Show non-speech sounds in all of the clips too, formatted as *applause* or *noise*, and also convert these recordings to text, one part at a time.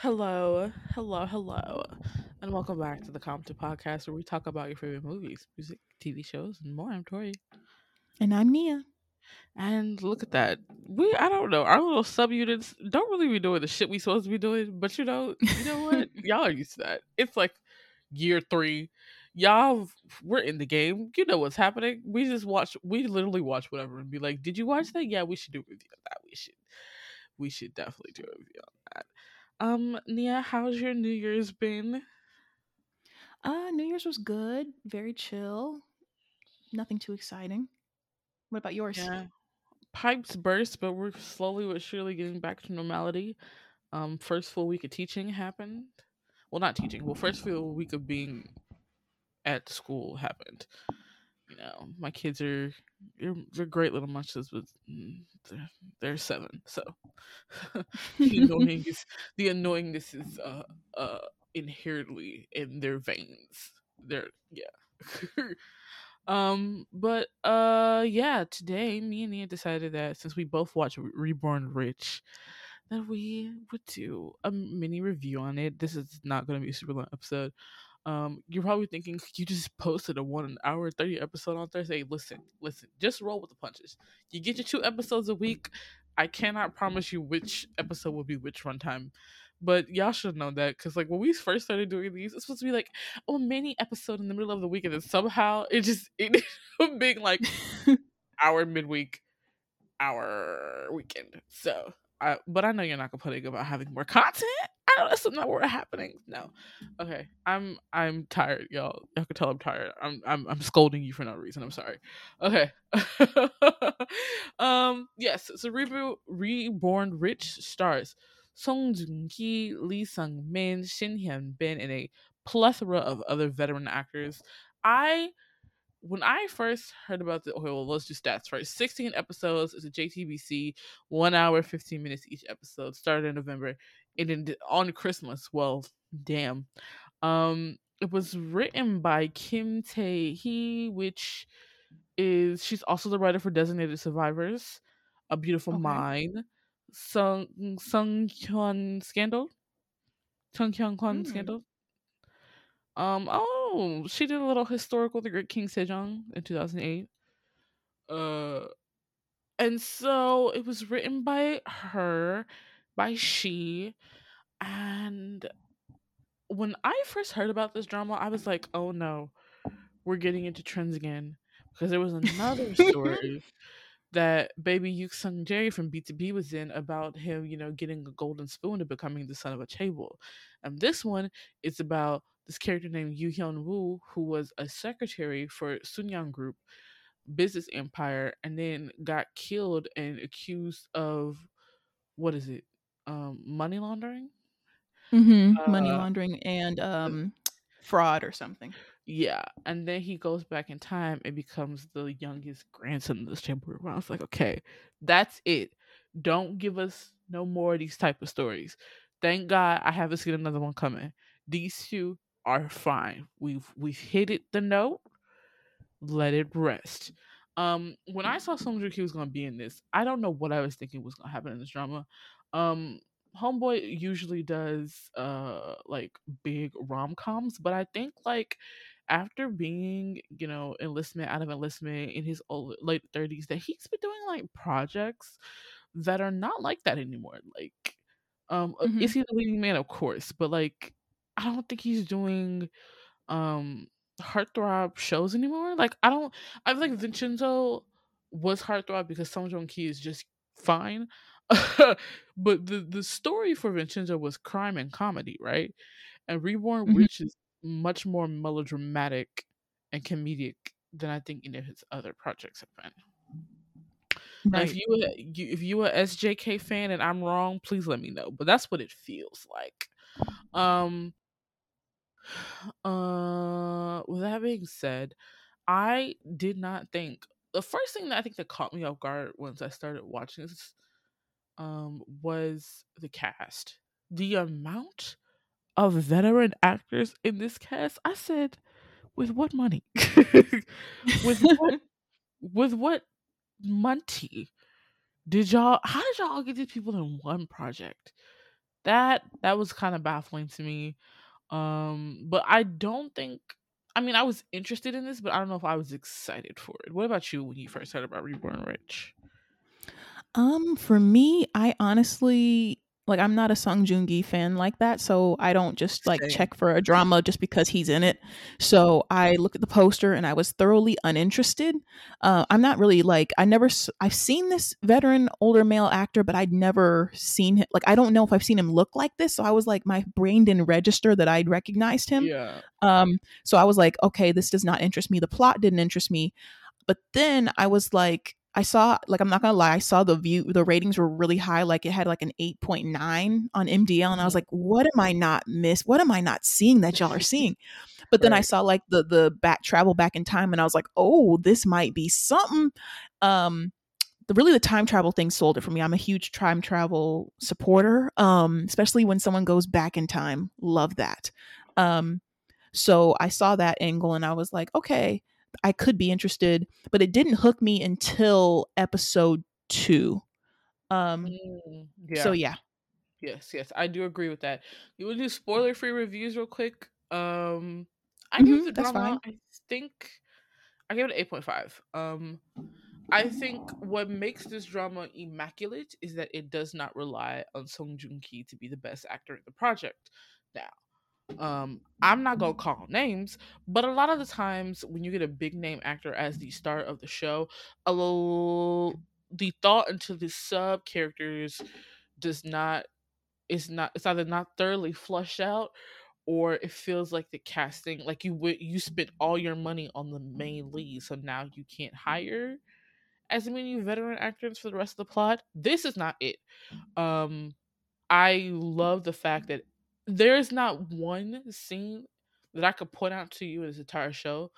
Hello, hello, hello, and welcome back to the Compton Podcast, where we talk about your favorite movies, music, TV shows, and more. I'm Tori, And I'm Nia. and look at that. We, I don't know, our little subunits don't really be doing the shit we supposed to be doing, but you know, you know what? *laughs* Y'all are used to that. It's like year three. Y'all, we're in the game. You know what's happening. We just watch. We literally watch whatever and be like, "Did you watch that? Yeah, we should do a review on that. We should. We should definitely do a review on that." Um, Nia, how's your New Year's been? Uh, New Year's was good, very chill. Nothing too exciting. What about yours? Yeah. Pipes burst, but we're slowly but surely getting back to normality. Um, first full week of teaching happened. Well, not teaching. Well, first full week of being at school happened. You know, my kids are they're, they're great little munches, but mm, they're, they're seven, so *laughs* the annoying is the annoyingness is uh uh inherently in their veins. They're yeah. *laughs* um, but uh, yeah. Today, me and Nia decided that since we both watched Re- Reborn Rich, that we would do a mini review on it. This is not going to be a super long episode. Um, you're probably thinking *laughs* you just posted a one hour thirty episode on Thursday. Listen, listen, just roll with the punches. You get your two episodes a week. I cannot promise you which episode will be which runtime, but y'all should know that because like when we first started doing these, it's supposed to be like oh mini episode in the middle of the week, and then somehow it just it ended *laughs* up being like *laughs* our midweek, our weekend. So I, but I know you're not complaining about having more content. Know *laughs* that's not what happening. No, okay. I'm I'm tired, y'all. Y'all can tell I'm tired. I'm I'm I'm scolding you for no reason. I'm sorry. Okay. *laughs* um. Yes. So reboot reborn rich stars Song Joong Ki, Lee Sung Min, Shin Hyun Bin, and a plethora of other veteran actors. I when I first heard about the okay, well, let's do stats first. 16 episodes. It's a JTBC, one hour, 15 minutes each episode. Started in November, and then on Christmas. Well, damn. Um, it was written by Kim Tae Hee, which is she's also the writer for Designated Survivors, A Beautiful Okay. Mind, Sung Sung Hyun Scandal, Sungkyunkwan Hmm. Scandal. Um. Oh, she did a little historical The Great King Sejong in two thousand eight. Uh, and so it was written by her, by she, and when I first heard about this drama, I was like, oh no, we're getting into trends again because there was another story *laughs* that baby Yuk Sung Jae from BTOB was in about him, you know, getting a golden spoon and becoming the son of a table. And this one is about this character named Yu Hyun Woo, who was a secretary for Sunyang Group business empire and then got killed and accused of what is it? Um money laundering? Mm-hmm. Money Uh laundering and um, fraud or something. Yeah, and then he goes back in time and becomes the youngest grandson of this chaebol. I was like, okay, that's it. Don't give us no more of these type of stories. Thank God I haven't seen another one coming. These two are fine. We've we've hit it the note. Let it rest. Um, when I saw Song Joong Ki was gonna be in this, I don't know what I was thinking was gonna happen in this drama. Um, Homeboy usually does uh like big rom coms, but I think like after being, you know, enlistment out of enlistment in his old, late thirties, that he's been doing like projects that are not like that anymore. Like, um, uh, Mhm. is he the leading man? Of course, but like, I don't think he's doing um heartthrob shows anymore. Like, I don't. I feel like Vincenzo was heartthrob because Song Joong Ki is just fine. *laughs* but the the story for Vincenzo was crime and comedy, right? And Reborn Mhm. Rich is much more melodramatic and comedic than I think any of his other projects have been. Now, if you, you if you a SJK fan and I'm wrong, please let me know. But that's what it feels like. Um. *sighs* Uh. With that being said, I did not think the first thing that I think that caught me off guard once I started watching this, um, was the cast. The amount of veteran actors in this cast. I said, with what money? *laughs* with what *laughs* with what money did y'all how did y'all get these people in one project that that was kind of baffling to me. Um, but I don't think. I mean, I was interested in this, but I don't know if I was excited for it. What about you when you first heard about Reborn Rich? Um, for me, I honestly like I'm not a Song Joong Ki fan like that, so I don't just like Same. check for a drama just because he's in it. So I looked at the poster and I was thoroughly uninterested. Uh, I'm not really like I never I've seen this veteran older male actor, but I'd never seen him. Like I don't know if I've seen him look like this. So I was like my brain didn't register that I'd recognized him. Yeah. Um, so I was like, okay, this does not interest me. The plot didn't interest me. But then I was like, I saw, like, I'm not gonna lie, I saw the view, the ratings were really high. Like, it had like an 8.9 on MDL, and I was Mhm. like, what am I not miss? What am I not seeing that y'all are seeing? But then I saw like the the back travel back in time, and I was like, oh, this might be something. Um, the really the time travel thing sold it for me. I'm a huge time travel supporter, um, especially when someone goes back in time. Love that. Um, so I saw that angle and I was like, okay, I could be interested, but it didn't hook me until episode two. Um, Mm, so yeah. yeah. Yes, yes, I do agree with that. You want to do spoiler free reviews real quick? Um, I Mhm, give the drama. I think I give it eight point five. Um, I think what makes this drama immaculate is that it does not rely on Song Joong Ki to be the best actor in the project. Now, um, I'm not gonna call names, but a lot of the times when you get a big name actor as the star of the show, a little the thought into the sub characters does not is not it's either not thoroughly flushed out or it feels like the casting like you would you spent all your money on the main lead so now you can't hire as many veteran actors for the rest of the plot. This is not it. Um i love the fact that there's not one scene that i could point out to you in this entire show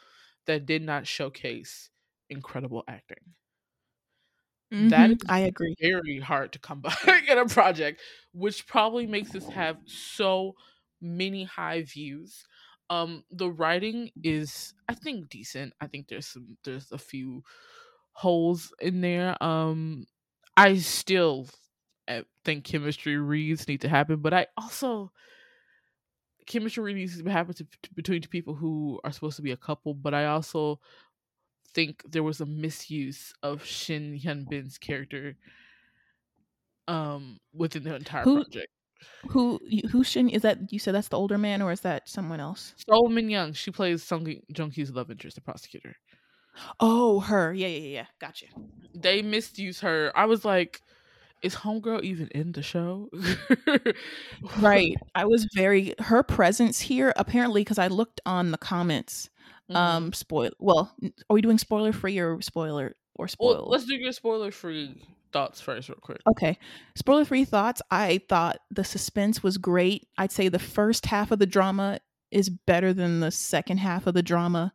that did not showcase incredible acting that Mhm, is I agree. very hard to come *laughs* by in a project, which probably makes this have so many high views. Um, the writing is, I think, decent. I think there's some, there's a few holes in there. Um, I still uh, think chemistry reads need to happen, but I also chemistry needs to happen to, between two people who are supposed to be a couple. But I also think there was a misuse of Shin Hyun Bin's character um within the entire Who project. who who Shin is that? You said that's the older man, or is that someone else? So Min Young, she plays Song Joong Ki's love interest, the prosecutor. Oh, her. Yeah, yeah, yeah. Gotcha. They misuse her. I was like, is Homegirl even in the show? Right. *laughs* I was very her presence here apparently because I looked on the comments. Mhm. Um, spoil. Well, are we doing spoiler free or spoiler or spoil? well, let's do your spoiler free thoughts first, real quick. Okay. Spoiler free thoughts. I thought the suspense was great. I'd say the first half of the drama is better than the second half of the drama.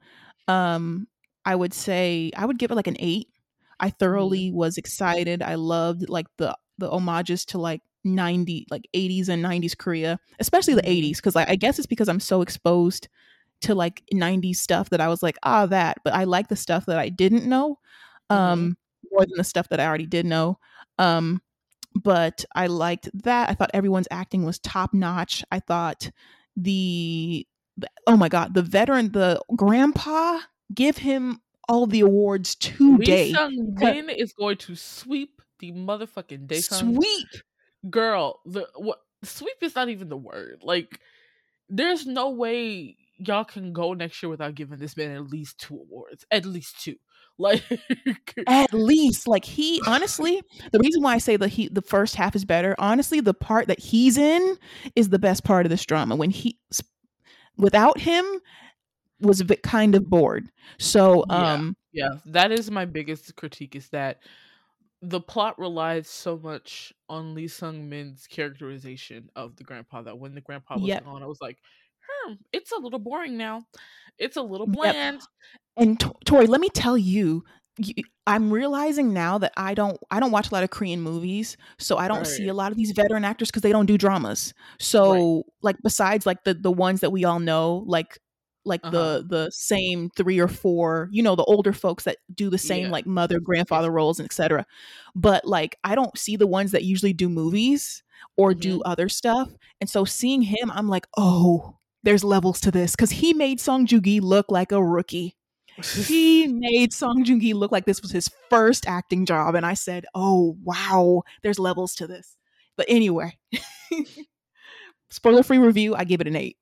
Um, I would say I would give it like an eight. I thoroughly was excited. I loved like the the homages to like 90 like 80s and 90s Korea, especially the Mhm. 80s cuz like I guess it's because I'm so exposed to like 90s stuff that I was like, "Ah, that." But I like the stuff that I didn't know um more than the stuff that I already did know. Um but I liked that. I thought everyone's acting was top notch. I thought the, the oh my god, the veteran, the grandpa, give him all the awards Lee today. Sung Ca- Min is going to sweep the motherfucking Daesang Sweep, girl. The what sweep is not even the word. Like, there's no way y'all can go next year without giving this man at least two awards. At least two. *laughs* Like, At least, like he honestly, the reason why I say the he the first half is better, honestly, the part that he's in is the best part of this drama. When he without him was a bit kind of bored. So Yeah. um yeah, that is my biggest critique. Is that the plot relies so much on Lee Sung Min's characterization of the grandpa that when the grandpa was Yep. gone, I was like, hmm, it's a little boring now. It's a little Yep. bland. And T- Tori, let me tell you, you, I'm realizing now that I don't I don't watch a lot of Korean movies, so I don't see a lot of these veteran actors because they don't do dramas. So like besides like the the ones that we all know, like like Uh-huh. the the same three or four, you know, the older folks that do the same Yeah. like mother, grandfather roles and etc. But like I don't see the ones that usually do movies or do Mm-hmm. other stuff. And so seeing him, I'm like, "Oh, there's levels to this cuz he made Song Ki look like a rookie. He *laughs* made Song Joong Ki look like this was his first acting job and I said, "Oh, wow, there's levels to this." But anyway, *laughs* spoiler-free review, I give it an 8.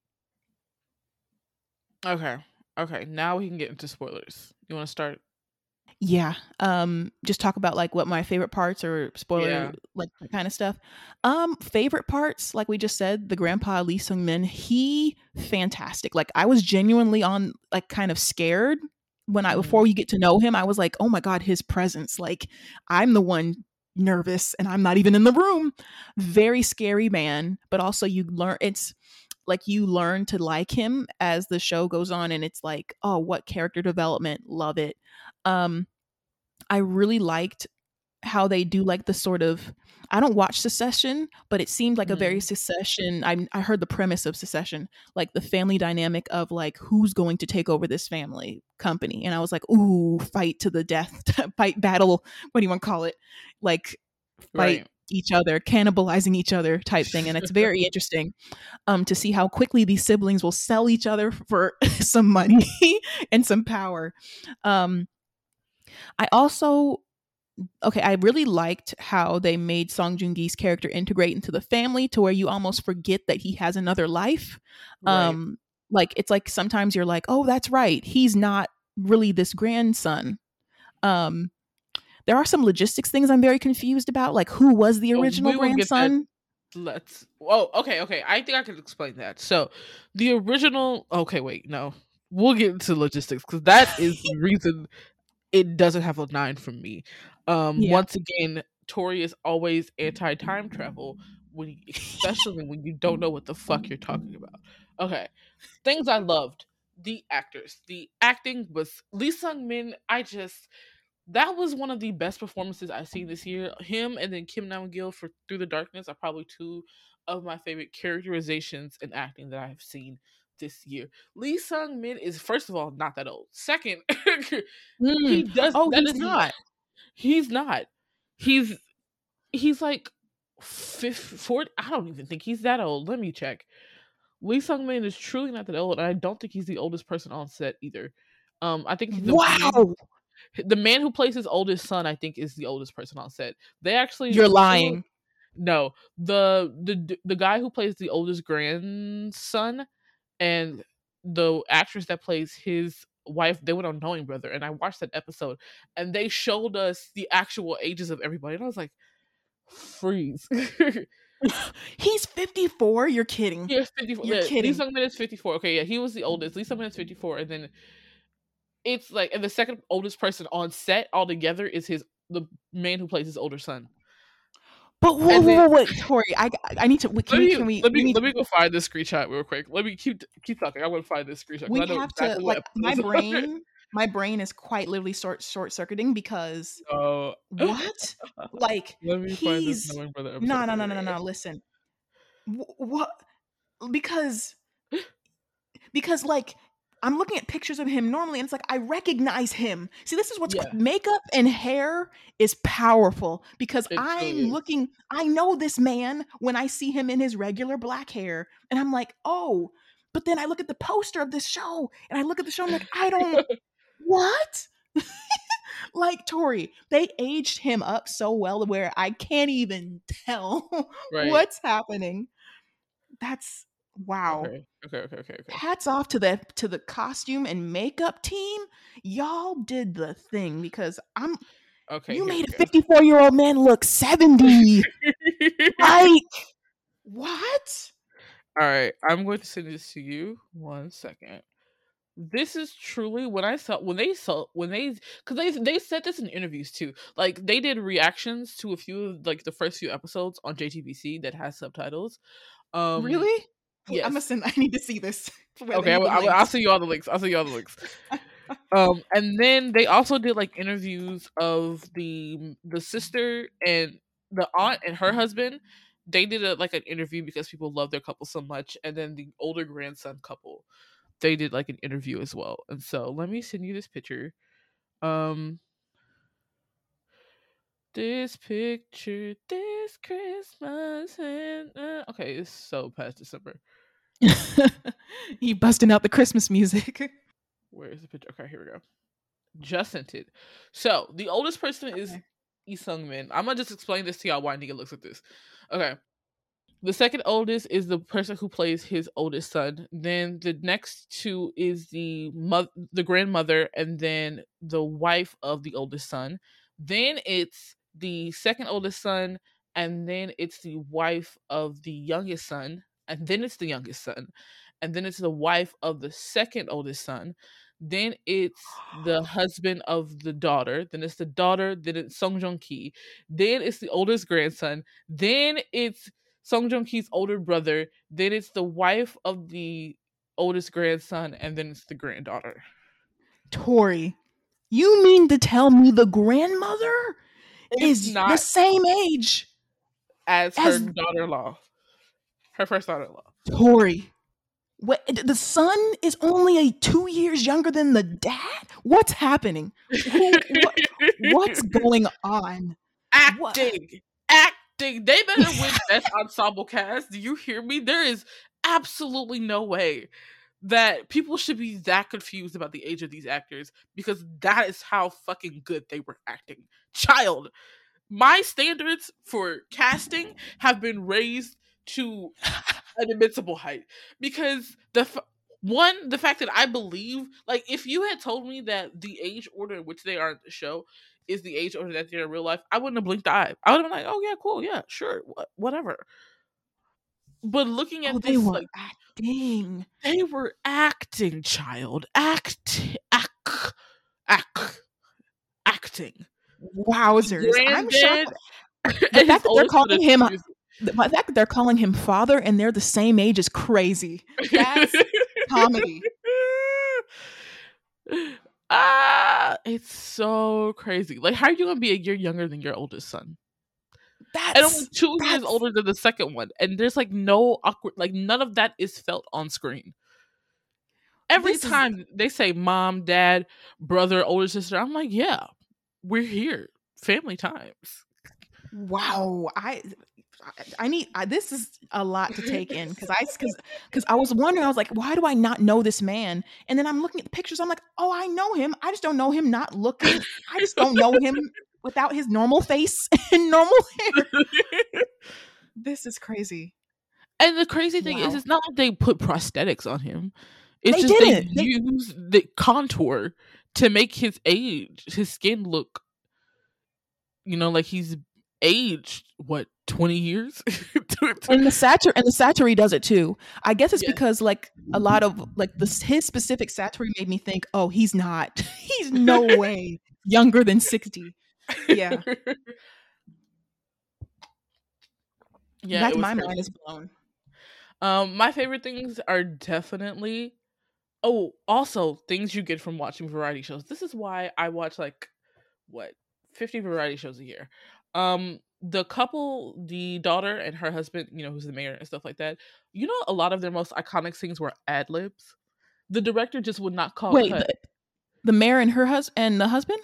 Okay. Okay. Now we can get into spoilers. You want to start? Yeah. Um just talk about like what my favorite parts or spoiler Yeah. like kind of stuff. Um favorite parts like we just said the grandpa Lee Sung Min he fantastic. Like I was genuinely on like kind of scared when I Mhm. before you get to know him I was like oh my god his presence like I'm the one nervous and I'm not even in the room. Very scary man, but also you learn it's like you learn to like him as the show goes on and it's like oh what character development love it. Um i really liked how they do like the sort of i don't watch Succession but it seemed like a very Succession I, I heard the premise of Succession like the family dynamic of like who's going to take over this family company and i was like ooh fight to the death *laughs* fight battle what do you want to call it? Like fight Right. Each other cannibalizing each other type thing and it's very *laughs* interesting um to see how quickly these siblings will sell each other for *laughs* some money and some power. Um i also okay i really liked how they made song joong-gi's character integrate into the family to where you almost forget that he has another life. Right. um like it's like sometimes you're like oh that's right he's not really this grandson. Um there are some logistics things i'm very confused about like who was the Oh, original we will get that grandson Let's. Oh, okay, okay. I think I can explain that. So, the original. Okay, wait, no. We'll get into logistics because that is the reason it doesn't have a nine from me. Um, Yeah. once again, Tori is always anti time travel when, you, especially when you don't know what the fuck you're talking about. Okay, things I loved. The actors, the acting was Lee Sung Min. I just that was one of the best performances I've seen this year. Him and then Kim Nam Gil for Through the Darkness are probably two of my favorite characterizations and acting that I have seen this year. Lee Sung Min is first of all not that old. Second, *laughs* he Mm. does. oh that he's is- not He's not. He's he's like fifth, 40. I don't even think he's that old. Let me check. Lee Sung Min is truly not that old, and I don't think he's the oldest person on set either. Um, I think the wow the man who plays his oldest son, I think, is the oldest person on set. They actually you're lying No, the the the guy who plays the oldest grandson and the actress that plays his wife, they went on Knowing Brother, and I watched that episode, and they showed us the actual ages of everybody, and I was like, freeze. *laughs* he's 54 you're kidding he is 54. You're yeah, Lee kidding. Sung Min is 54. Okay, yeah, he was the oldest. Lee Sung is 54, and then it's like, and the second oldest person on set altogether is his the man who plays his older son. but whoa, whoa, wait tori i i need to can let we, me can we, let me need- let me go find this screenshot real quick. Let me keep keep talking. I want to find this screenshot. we I know have exactly to like my episode it's on. brain my brain is quite literally short short circuiting because Oh, what like *laughs* let me find this he's no no no no no no listen Wh- what because *laughs* because like i'm looking at pictures of him normally and it's like i recognize him see this is what's Yeah. makeup and hair is powerful because It i'm is. looking i know this man when i see him in his regular black hair and i'm like oh but then i look at the poster of this show and i look at the show and i'm like i don't *laughs* what *laughs* like tori they aged him up so well where i can't even tell *laughs* Right. what's happening that's wow Okay. Okay. Okay. Okay. Okay. hats off to the to the costume and makeup team y'all did the thing because i'm Okay. you made a 54 year old man look 70 *laughs* like what All right, I'm going to send this to you. One second. This is truly when I saw when they saw when they because they they said this in interviews too. Like they did reactions to a few of like the first few episodes on JTBC that has subtitles. Um, really Yes. i'm gonna send i need to see this *laughs* okay, I, will- I'll send you all the links. I'll send you all the links. um, and then they also did like interviews of the the sister and the aunt and her husband. They did a like an interview because people love their couple so much, and then the older grandson couple. they did like an interview as well. And so let me send you this picture. Um this picture this Christmas and uh, okay, it's so past December. *laughs* he busting out the Christmas music. *laughs* Where is the picture? Okay, here we go. Just sent it. So the oldest person okay. is Lee Sung Min. I'm gonna just explain this to y'all why nigga looks like this. Okay. The second oldest is the person who plays his oldest son. Then the next two is the mother, the grandmother, and then the wife of the oldest son. Then it's the second oldest son, and then it's the wife of the youngest son, and then it's the youngest son, and then it's the wife of the second oldest son. Then it's the *gasps* husband of the daughter. Then it's the daughter. Then it's Song Joong Ki. Then it's the oldest grandson. Then it's Song Joong Ki's older brother. Then it's the wife of the oldest grandson, and then it's the granddaughter. Tori, you mean to tell me the grandmother it's is not the same age as, as her daughter-in-law, her first daughter-in-law. Tori, what the son is only a two years younger than the dad? What's happening? Who, what, *laughs* what's going on? Acting, what? acting they better win *laughs* best ensemble cast. Do you hear me? There is absolutely no way that people should be that confused about the age of these actors because that is how fucking good they were acting. Child, my standards for casting have been raised to an invincible height because the f- one the fact that I believe like if you had told me that the age order in which they are in the show is the age order that they're in real life, I wouldn't have blinked eye. I would have been like, oh yeah, cool, yeah, sure, wh- whatever. But looking at oh, this, like acting, they were acting, child, act, act, act, acting. Wowzers! I'm shocked. The *laughs* fact that they're calling him, the fact that they're calling him father, and they're the same age is crazy. That's *laughs* comedy. *laughs* ah, it's so crazy. Like, how are you gonna be a year younger than your oldest son? That's and only two that's... years older than the second one, and there's like no awkward, like none of that is felt on screen. Every this time is... they say mom, dad, brother, older sister, I'm like, yeah, we're here, family times. Wow, I I need I, this is a lot to take in because I because because I was wondering I was like why do I not know this man? And then I'm looking at the pictures I'm like oh I know him. I just don't know him not looking. I just don't know him without his normal face *laughs* and normal hair. This is crazy. And the crazy thing wow. is it's not like they put prosthetics on him. It's they just didn't. they, they use the contour to make his age his skin look you know like he's aged what 20 years? *laughs* And the satyr and the satire does it too. I guess it's yeah. because like a lot of like this his specific satire made me think oh he's not. *laughs* He's no *laughs* way younger than 60 yeah. Yeah Back my crazy. mind is blown. Um my favorite things are definitely oh also things you get from watching variety shows. This is why i watch like what 50 variety shows a year um the couple the daughter and her husband you know who's the mayor and stuff like that you know a lot of their most iconic scenes were ad libs? The director just would not call wait the, the, mayor and her husband and the husband?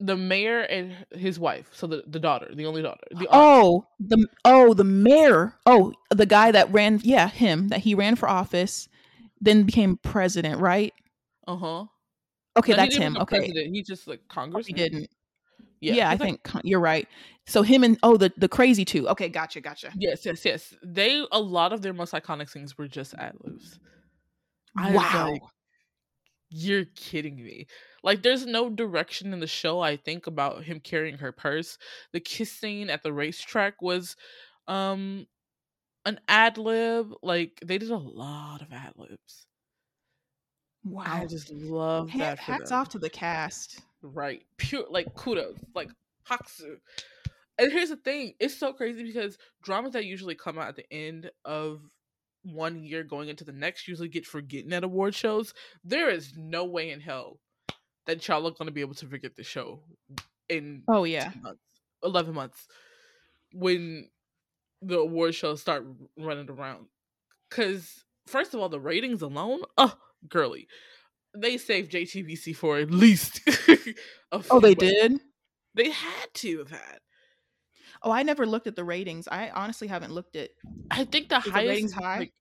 The mayor and his wife so the, the daughter the only daughter the oh the oh the mayor oh the guy that ran yeah him that he ran for office then became president right? Uh-huh. Okay no, that's him okay. president. he just like congress oh, he didn't yeah, yeah I think you're right. So him and oh the the crazy two. Okay, gotcha, gotcha. Yes, yes, yes. They a lot of their most iconic things were just ad libs. Wow. Like, you're kidding me. Like there's no direction in the show I think about him carrying her purse. The kiss scene at the racetrack was um an ad lib. Like they did a lot of ad libs. Wow. I just love that. Hats off to the cast right. Pure like kudos, like haksu. And here's the thing, it's so crazy because dramas that usually come out at the end of one year going into the next usually get forgotten at award shows. There is no way in hell that y'all are gonna be able to forget the show in oh yeah months, eleven months when the award shows start running around. Cause first of all, the ratings alone, oh, girly. They saved JTBC for at least. *laughs* oh, they did. They had to have had. Oh, I never looked at the ratings. I honestly haven't looked at. I think the highest the ratings high. Like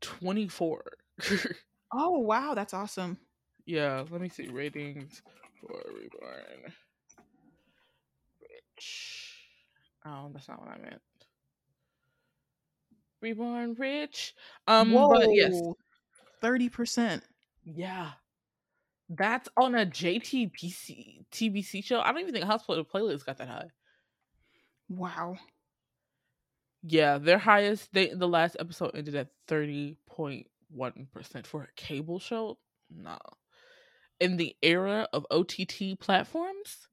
Twenty four. *laughs* oh wow, that's awesome. Yeah, let me see ratings for Reborn. Rich. Oh, that's not what I meant. Reborn Rich. Um, Whoa, but yes, thirty percent. Yeah, that's on a JTBC TBC show. I don't even think House Playlist got that high. Wow. Yeah, their highest they the last episode ended at thirty point one percent for a cable show. No, in the era of OTT platforms,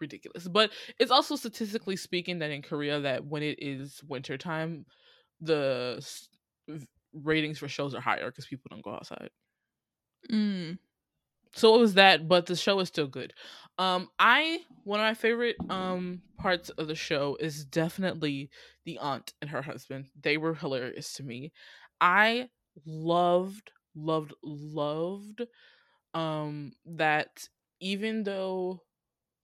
ridiculous. But it's also statistically speaking that in Korea that when it is wintertime, the ratings for shows are higher because people don't go outside. Mm. So it was that, but the show is still good. Um, I one of my favorite um parts of the show is definitely the aunt and her husband. They were hilarious to me. I loved, loved, loved um that even though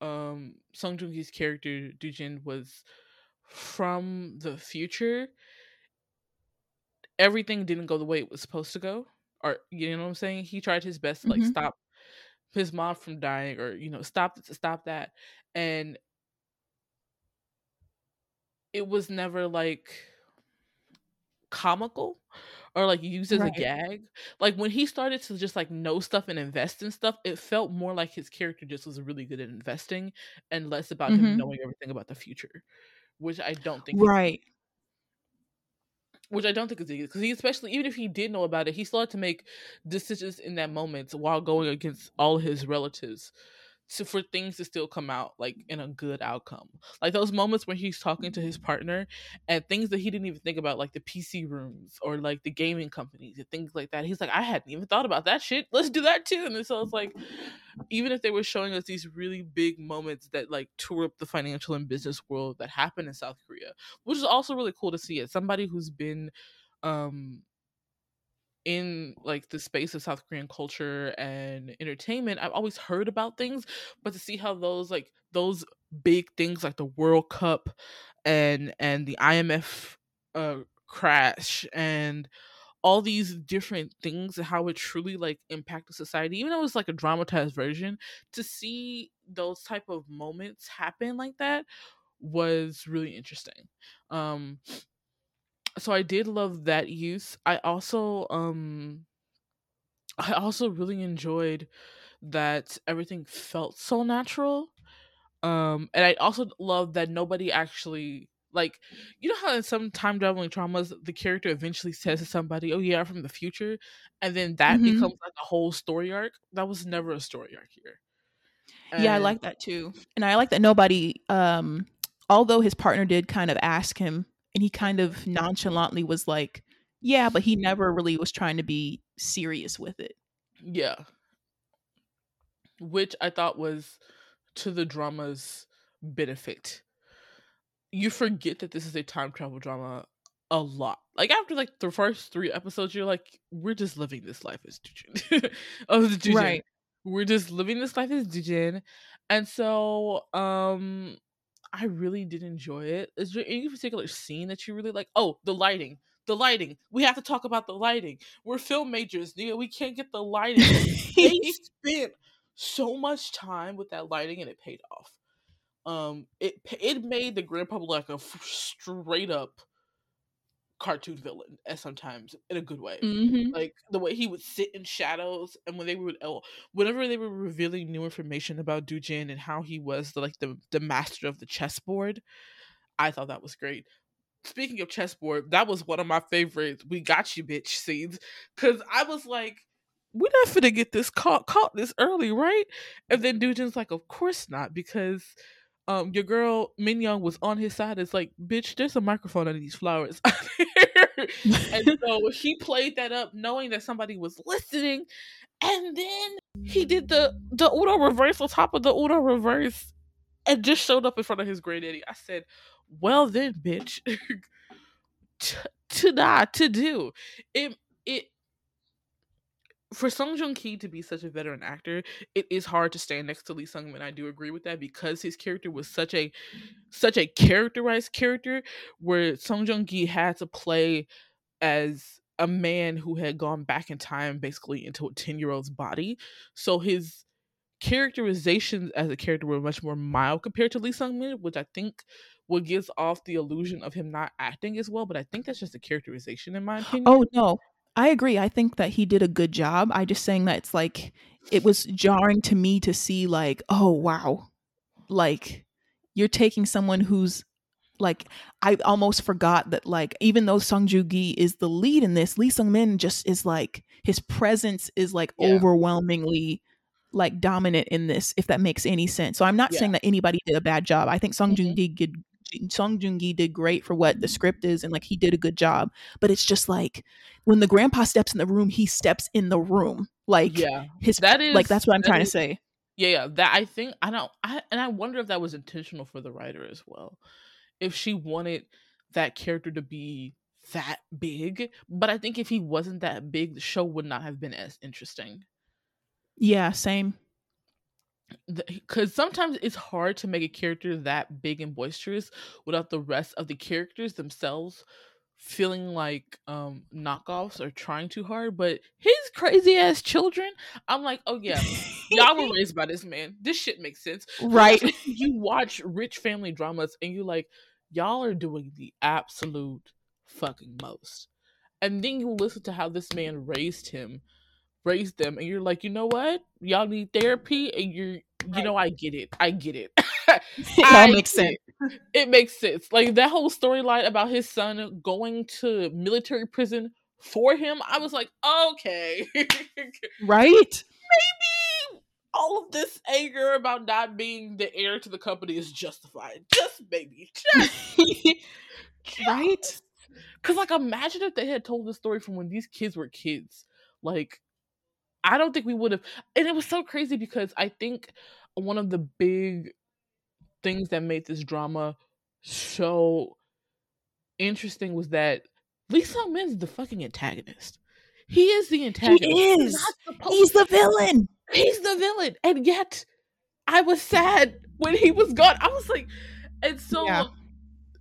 um Song Joong Ki's character Dujin was from the future, everything didn't go the way it was supposed to go. Or you know what I'm saying? He tried his best to like mm-hmm. stop his mom from dying or you know stop stop that and it was never like comical or like used as right. a gag. Like when he started to just like know stuff and invest in stuff, it felt more like his character just was really good at investing and less about mm-hmm. him knowing everything about the future, which I don't think right which I don't think is easy because he especially even if he did know about it, he still had to make decisions in that moment while going against all his relatives to for things to still come out like in a good outcome. Like those moments when he's talking to his partner and things that he didn't even think about, like the PC rooms or like the gaming companies and things like that. He's like, I hadn't even thought about that shit. Let's do that too. And so it's like, even if they were showing us these really big moments that like tour up the financial and business world that happen in South Korea, which is also really cool to see as somebody who's been um in like the space of South Korean culture and entertainment, I've always heard about things, but to see how those like those big things like the World Cup and and the IMF uh crash and all these different things and how it truly like impacted society even though it's like a dramatized version to see those type of moments happen like that was really interesting. Um so I did love that use. I also um I also really enjoyed that everything felt so natural. Um and I also love that nobody actually like you know how in some time traveling traumas the character eventually says to somebody, "Oh yeah, I'm from the future," and then that mm-hmm. becomes like a whole story arc. That was never a story arc here. And yeah, I like that too. And I like that nobody um although his partner did kind of ask him and he kind of nonchalantly was like, "Yeah," but he never really was trying to be serious with it. Yeah. Which I thought was to the drama's benefit. You forget that this is a time travel drama a lot. Like after like the first three episodes, you're like, we're just living this life as Dujin. *laughs* of the Dujin. Right. We're just living this life as Dujin. And so um I really did enjoy it. Is there any particular scene that you really like? Oh, the lighting. The lighting. We have to talk about the lighting. We're film majors, nigga. We can't get the lighting. *laughs* they spent so much time with that lighting, and it paid off. Um, it it made the Grand Public like a straight up cartoon villain at sometimes in a good way. Mm-hmm. Like the way he would sit in shadows, and when they would, oh, whenever they were revealing new information about Dujin and how he was the, like the the master of the chessboard, I thought that was great. Speaking of chessboard, that was one of my favorite "We got you, bitch" scenes because I was like. We're not gonna get this caught caught this early, right? And then Dujin's like, of course not, because um your girl Minyoung was on his side. It's like, bitch, there's a microphone under these flowers. *laughs* and so he played that up knowing that somebody was listening. And then he did the the Uno reverse on top of the Uno reverse and just showed up in front of his granddaddy. I said, Well then, bitch. *laughs* to, to not to do. It it for Song Joong Ki to be such a veteran actor, it is hard to stand next to Lee Sung Min. I do agree with that because his character was such a such a characterized character where Song Joong Ki had to play as a man who had gone back in time basically into a 10 year old's body. So his characterizations as a character were much more mild compared to Lee Sung Min, which I think what gives off the illusion of him not acting as well. But I think that's just a characterization in my opinion. Oh no, I agree. I think that he did a good job. I just saying that it's like it was jarring to me to see like, oh wow, like you're taking someone who's like I almost forgot that like even though Song Joong Ki is the lead in this, Lee Sung Min just is like his presence is like yeah. overwhelmingly like dominant in this, if that makes any sense. So I'm not yeah. saying that anybody did a bad job. I think Song mm-hmm. Joong Ki did Song Joong Ki did great for what the script is, and like he did a good job. But it's just like when the grandpa steps in the room, he steps in the room. Like yeah, his that is like that's what I'm trying is, to say. Yeah, yeah. That I think I don't. I and I wonder if that was intentional for the writer as well. If she wanted that character to be that big, but I think if he wasn't that big, the show would not have been as interesting. Yeah, same because sometimes it's hard to make a character that big and boisterous without the rest of the characters themselves feeling like um knockoffs or trying too hard but his crazy ass children i'm like oh yeah y'all were *laughs* raised by this man. This shit makes sense. Right. you watch rich family dramas and you like y'all are doing the absolute fucking most. And then you listen to how this man raised him raise them and you're like you know what? Y'all need therapy and you're you know i get it. I get it. *laughs* It all makes sense it. it makes sense. Like that whole storyline about his son going to military prison for him i was like okay. Right? *laughs* Maybe all of this anger about not being the heir to the company is justified. Just maybe just, *laughs* right? because like imagine if they had told the story from when these kids were kids. Like I don't think we would have. And it was so crazy because I think one of the big things that made this drama so interesting was that Lee Sung Min's the fucking antagonist. He is the antagonist. He is. He's the villain. He's the villain. And yet I was sad when he was gone. I was like, and so yeah.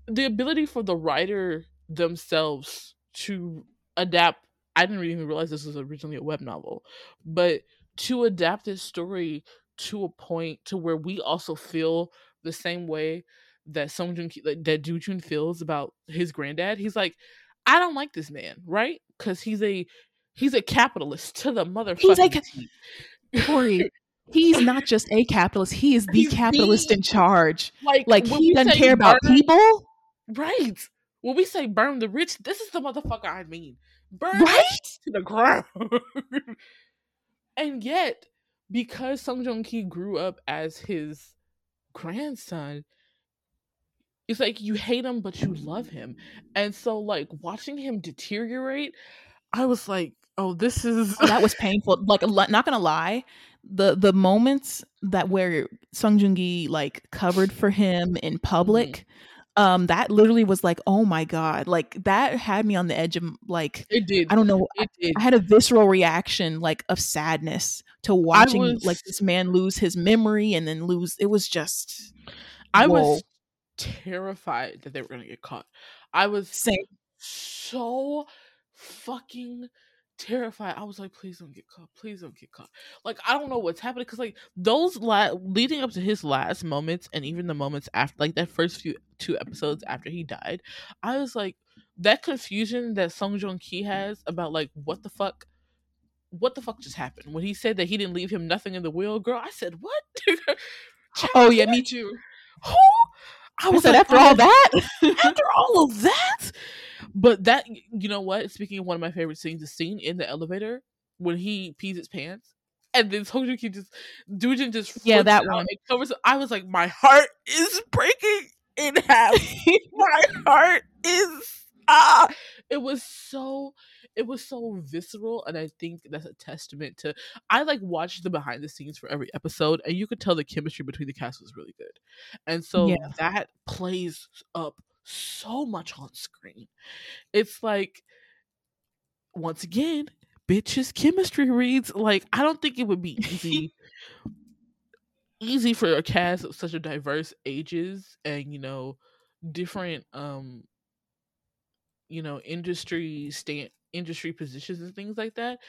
the ability for the writer themselves to adapt I didn't even realize this was originally a web novel, but to adapt this story to a point to where we also feel the same way that Song Joong that Do Chun feels about his granddad. He's like, I don't like this man, right? Because he's a he's a capitalist to the motherfucker. He's like Corey. he's not just a capitalist; he is *laughs* the he's capitalist the, in charge. Like, like he doesn't care about people, right? When we say burn the rich, this is the motherfucker I mean burn right to the ground. *laughs* and yet, because Song Joong Ki grew up as his grandson, it's like you hate him but you love him. And so like watching him deteriorate, I was like, oh, this is oh, that was *laughs* painful. Like not gonna lie, the the moments that where Song Joong Ki like covered for him in public, mm-hmm um that literally was like oh my god like that had me on the edge of like it did i don't know did. I, had a visceral reaction like of sadness to watching was, like this man lose his memory and then lose it was just i whoa. was terrified that they were gonna get caught i was Same. so fucking terrified. I was like, please don't get caught. Please don't get caught. Like, I don't know what's happening because, like, those la- leading up to his last moments and even the moments after, like, that first few two episodes after he died, I was like, that confusion that Song Joong Ki has about, like, what the fuck. What the fuck just happened when he said that he didn't leave him nothing in the will, girl? I said, "What?" *laughs* oh yeah, me too. Who? I was I said, like, after oh, all that, after all of that, but that you know what? Speaking of one of my favorite scenes, the scene in the elevator when he pees his pants. And then Sojuki just Dujin just *laughs* yeah that one covers. I was like, my heart is breaking in half. *laughs* my heart is ah. It was so it was so visceral and i think that's a testament to i like watched the behind the scenes for every episode and you could tell the chemistry between the cast was really good and so yeah. that plays up so much on screen. It's like once again, bitches chemistry reads. Like, I don't think it would be *laughs* easy easy for a cast of such a diverse ages and you know different um you know industry stand industry positions and things like that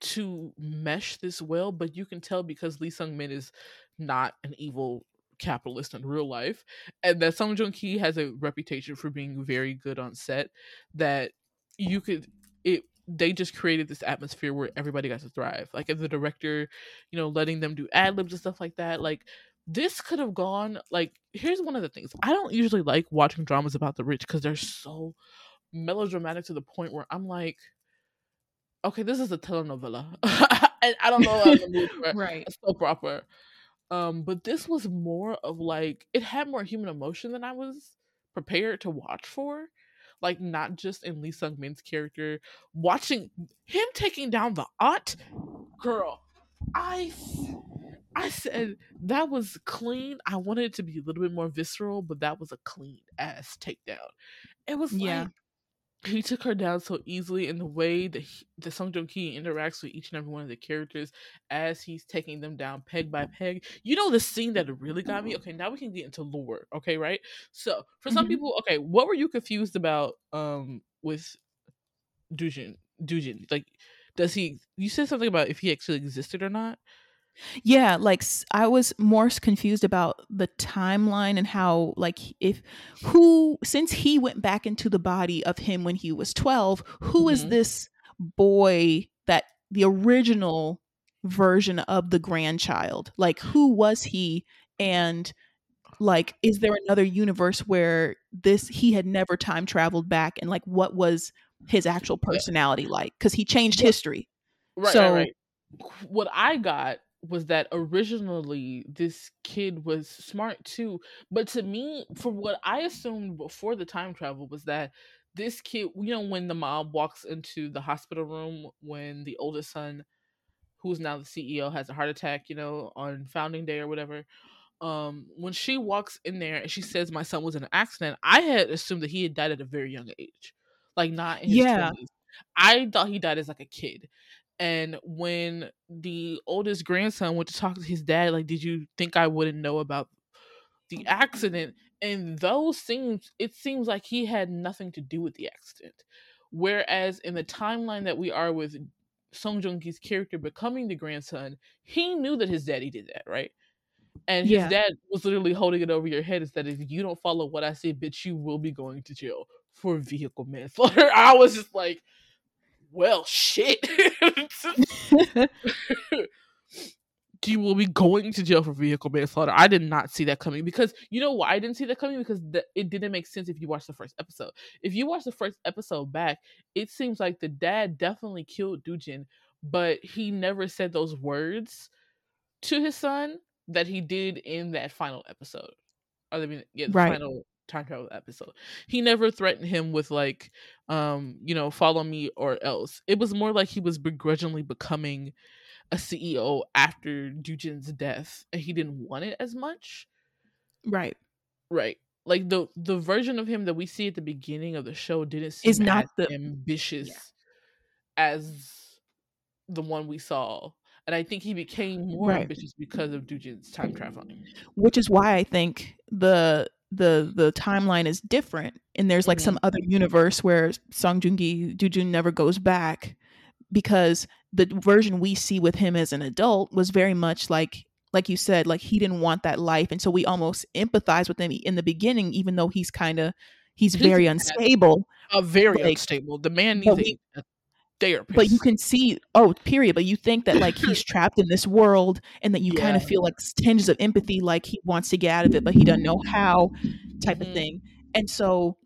to mesh this well but you can tell because lee sung min is not an evil capitalist in real life and that song joong ki has a reputation for being very good on set that you could it they just created this atmosphere where everybody got to thrive. Like as the director, you know, letting them do ad libs and stuff like that. Like this could have gone like here's one of the things. I don't usually like watching dramas about the rich because they're so melodramatic to the point where I'm like, okay, this is a telenovela. *laughs* and I don't know *laughs* right. a soap opera. Um, but this was more of like it had more human emotion than I was prepared to watch for like not just in Lee Sung Min's character, watching him taking down the aunt, girl, I I said that was clean. I wanted it to be a little bit more visceral, but that was a clean ass takedown. It was yeah. like he took her down so easily in the way that he, the Song Joong Ki interacts with each and every one of the characters as he's taking them down peg by peg. You know the scene that really got me. Okay, now we can get into lore. Okay, right. So for some mm-hmm. people, okay, what were you confused about um with Dujin? Dujin, like, does he? You said something about if he actually existed or not. Yeah, like I was more confused about the timeline and how like if who since he went back into the body of him when he was 12, who mm-hmm. is this boy that the original version of the grandchild? Like who was he and like is there another universe where this he had never time traveled back and like what was his actual personality like cuz he changed history. Right, so right, right. what I got was that originally this kid was smart too but to me for what i assumed before the time travel was that this kid you know when the mom walks into the hospital room when the oldest son who's now the ceo has a heart attack you know on founding day or whatever um when she walks in there and she says my son was in an accident i had assumed that he had died at a very young age like not in his yeah 20s. i thought he died as like a kid and when the oldest grandson went to talk to his dad, like, did you think I wouldn't know about the accident? And those scenes, it seems like he had nothing to do with the accident. Whereas in the timeline that we are with Song Joong Ki's character becoming the grandson, he knew that his daddy did that, right? And his yeah. dad was literally holding it over your head is that if you don't follow what I say, bitch, you will be going to jail for vehicle manslaughter. *laughs* I was just like, well, shit. *laughs* you will be going to jail for vehicle manslaughter. I did not see that coming because you know why I didn't see that coming because the, it didn't make sense if you watch the first episode. If you watch the first episode back, it seems like the dad definitely killed Dujin, but he never said those words to his son that he did in that final episode. Or I mean, yeah, the right. final time travel episode. He never threatened him with like, um, you know, follow me or else. It was more like he was begrudgingly becoming a CEO after Dujin's death, and he didn't want it as much. Right. Right. Like the the version of him that we see at the beginning of the show didn't seem is not the ambitious yeah. as the one we saw and I think he became more right. ambitious because of Dujin's time traveling. Which is why I think the the the timeline is different and there's like mm-hmm. some other universe where Song Joong Ki Dujun never goes back because the version we see with him as an adult was very much like like you said like he didn't want that life and so we almost empathize with him in the beginning even though he's kind of he's, he's very unstable a very like, unstable the man needs we, a, therapist. But you can see, oh, period. But you think that like he's *coughs* trapped in this world and that you yeah. kind of feel like tinges of empathy, like he wants to get out of it, but he doesn't know how, type mm-hmm. of thing. And so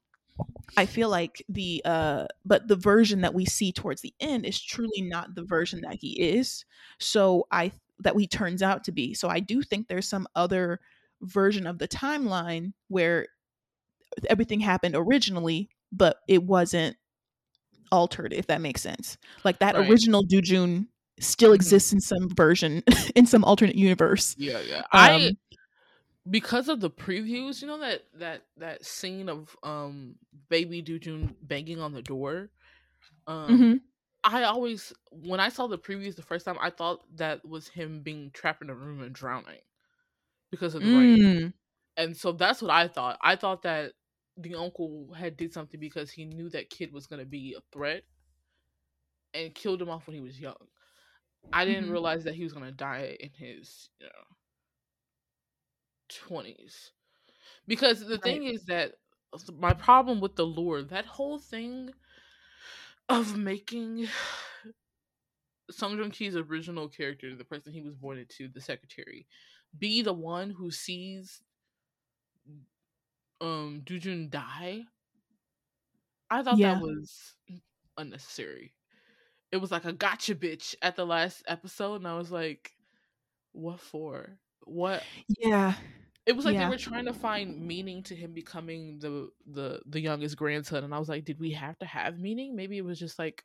I feel like the uh but the version that we see towards the end is truly not the version that he is. So I that he turns out to be. So I do think there's some other version of the timeline where everything happened originally, but it wasn't altered, if that makes sense. Like that right. original Dujun still mm-hmm. exists in some version *laughs* in some alternate universe. Yeah, yeah. Um, I because of the previews, you know that that that scene of um baby Dujun banging on the door. Um mm-hmm. I always when I saw the previews the first time, I thought that was him being trapped in a room and drowning because of the rain. Mm, And so that's what I thought. I thought that the uncle had did something because he knew that kid was gonna be a threat and killed him off when he was young. I didn't Mhm. realize that he was gonna die in his you know twenties. Because the thing is that my problem with the lore, that whole thing of making *sighs* Song Joong Ki's original character, the person he was born into, the secretary, be the one who sees um Dujun die. I thought Yeah. that was unnecessary. It was like a gotcha bitch at the last episode, and I was like, what for? What yeah. it was like Yeah. they were trying to find meaning to him becoming the the the youngest grandson, and I was like, did we have to have meaning? Maybe it was just like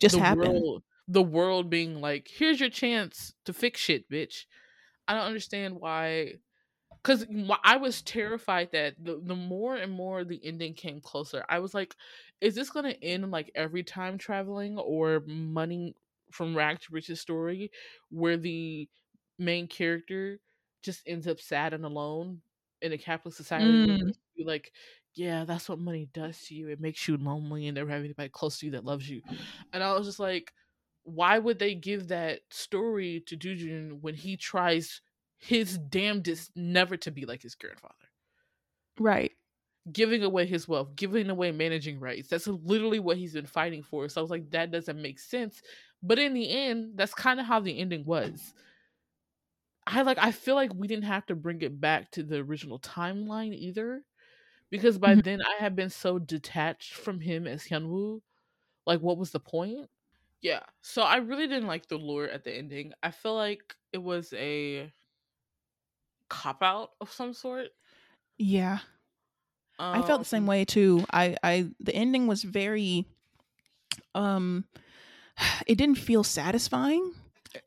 Just the happened. world the world being like, here's your chance to fix shit, bitch. I don't understand why because I was terrified that the, the more and more the ending came closer, I was like, is this going to end like every time traveling or money from rag to riches story where the main character just ends up sad and alone in a capitalist society Mm. like, yeah, that's what money does to you. It makes you lonely and never have anybody close to you that loves you. And I was just like, why would they give that story to Dujun when he tries his damnedest never to be like his grandfather? Right. Giving away his wealth, giving away managing rights. That's literally what he's been fighting for. So I was like, that doesn't make sense. But in the end, that's kind of how the ending was. I like I feel like we didn't have to bring it back to the original timeline either. Because by Mhm. then I had been so detached from him as Hyunwoo. Like what was the point? Yeah. So I really didn't like the lure at the ending. I feel like it was a cop out of some sort. Yeah. I felt the same Um, way too. I I the ending was very um *sighs* it didn't feel satisfying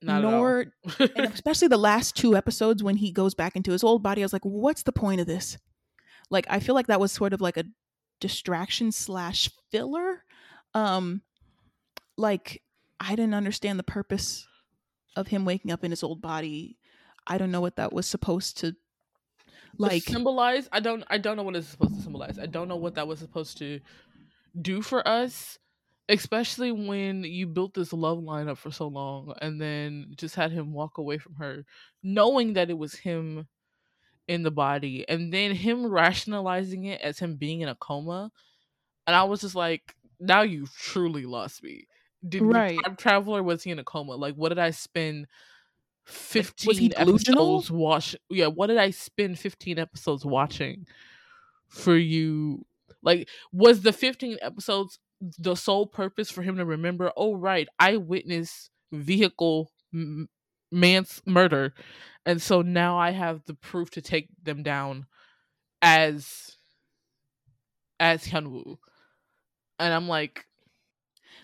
Not at all. nor *laughs* especially the last two episodes when he goes back into his old body i was like what's the point of this like i feel like that was sort of like a distraction slash filler um like i didn't understand the purpose of him waking up in his old body i don't know what that was supposed to like symbolize i don't i don't know what it's supposed to symbolize. I don't know what that was supposed to do for us especially when you built this love line up for so long and then just had him walk away from her knowing that it was him in the body and then him rationalizing it as him being in a coma. And i was just like now you truly lost me. Did Right. time travel or was he in a coma? Like what did i spend 15 was he delusional? episodes watch yeah what did i spend 15 episodes watching for you like was the 15 episodes the sole purpose for him to remember oh right i witnessed vehicle m- man's murder and so now i have the proof to take them down as as hyunwoo and i'm like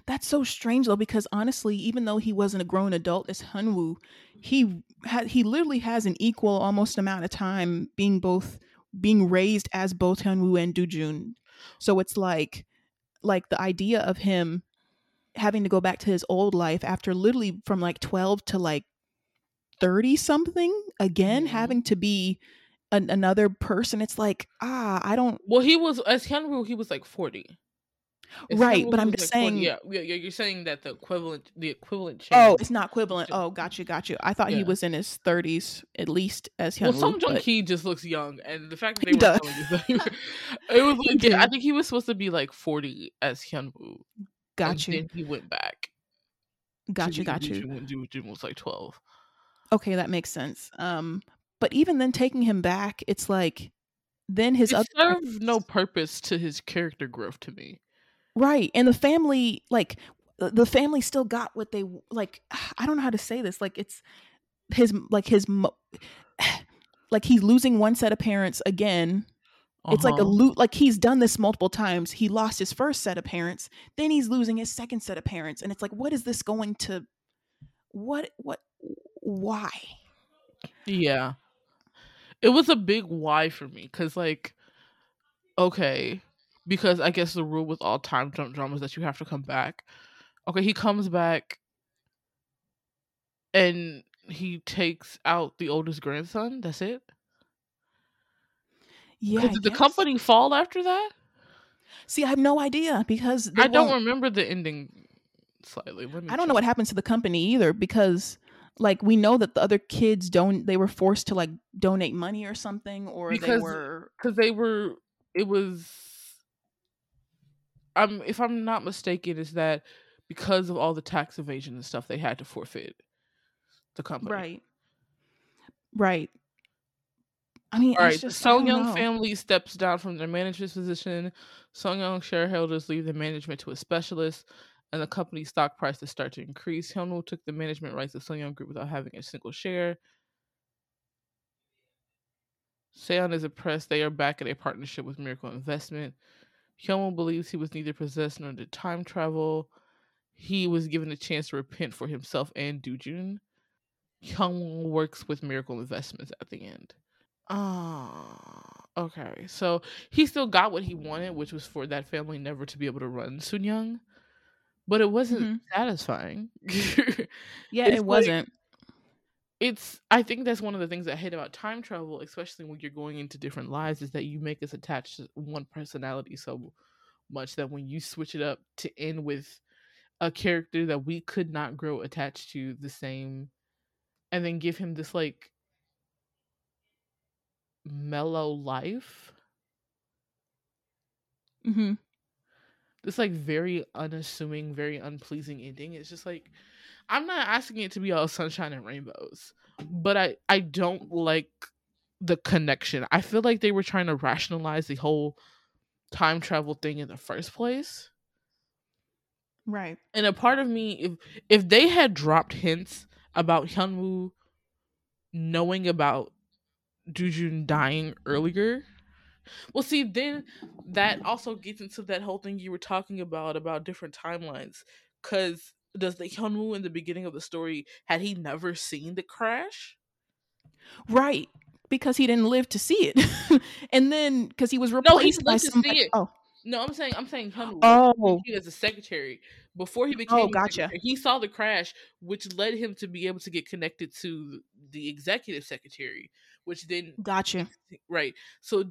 That's so strange though, because honestly, even though he wasn't a grown adult as Hyunwoo, he had he literally has an equal almost amount of time being both being raised as both Hyunwoo and Dujun. So it's like like the idea of him having to go back to his old life after literally from like 12 to like 30 something again Mhm. having to be an, another person it's like ah i don't well he was as hyunwoo he was like 40 As right but i'm just saying yeah yeah yeah, you're saying that the equivalent the equivalent change Oh, it's not equivalent. Oh, got you, got you. I thought he was in his thirties at least as Well, Hyunwoo. Song Joong Ki just looks young, and the fact that *laughs* He they were telling you that- *laughs* it was *laughs* like yeah, I think he was supposed to be like forty as Hyunwoo. got and you, Then he went back. got to you, got you. Jun- Jun was like twelve. Okay, that makes sense. Um, but even then, taking him back, it's like then his It other served no purpose to his character growth to me. Right, and the family, like the- family, still got what they like. *sighs* I don't know how to say this. Like it's his, like his, *sighs* like he's losing one set of parents again. It's like a Uh-huh. loot. Like he's done this multiple times. He lost his first set of parents, then he's losing his second set of parents, and it's like, what is this going to? What? What? Why? Yeah. It was a big why for me because, like, okay, because I guess the rule with all time jump dramas that you have to come back. Okay, he comes back and he takes out the oldest grandson. That's it. Yeah. Did the company fall after that? See, I have no idea because I don't won't- remember the ending slightly. Let me I don't know what happens to the company either because like we know that the other kids don't they were forced to like donate money or something or Because- they were because they were it was um if i'm not mistaken is that because of all the tax evasion and stuff they had to forfeit the company right. Right. I mean, all it's the just Soonyang know. family steps down from their manager's position Soonyang shareholders leave the management to a specialist and the company's stock prices start to increase Hyunwoo took the management rights of Soonyang Group without having a single share. Seon is impressed they are back in a partnership with Miracle Investment. Hyunwoo believes he was neither possessed nor did time travel. He was given a chance to repent for himself and Doojun. Hyunwoo works with Miracle Investments at the end. Ah, okay. So he still got what he wanted, which was for that family never to be able to run Soonyang. But it wasn't Mhm. satisfying. *laughs* Yeah, it wasn't. It's I think that's one of the things I hate about time travel, especially when you're going into different lives, is that you make us attached to one personality so much that when you switch it up to end with a character that we could not grow attached to the same and then give him this like mellow life. hmm This like very unassuming, very unpleasing ending. It's just like I'm not asking it to be all sunshine and rainbows, but I I don't like the connection. I feel like they were trying to rationalize the whole time travel thing in the first place. Right. And a part of me, if if they had dropped hints about Hyunwoo knowing about Dujun dying earlier, well, see, then that also gets into that whole thing you were talking about about different timelines. Because does the Hyunwoo in the beginning of the story had he never seen the crash? Right. Because he didn't live to see it. *laughs* and then because he was replaced by lived to see somebody. it. Oh. No, I'm saying I'm saying Hyunwoo. Oh. he was oh. a secretary before he oh, became Oh, gotcha. he saw the crash which led him to be able to get connected to the executive secretary which then Gotcha. right so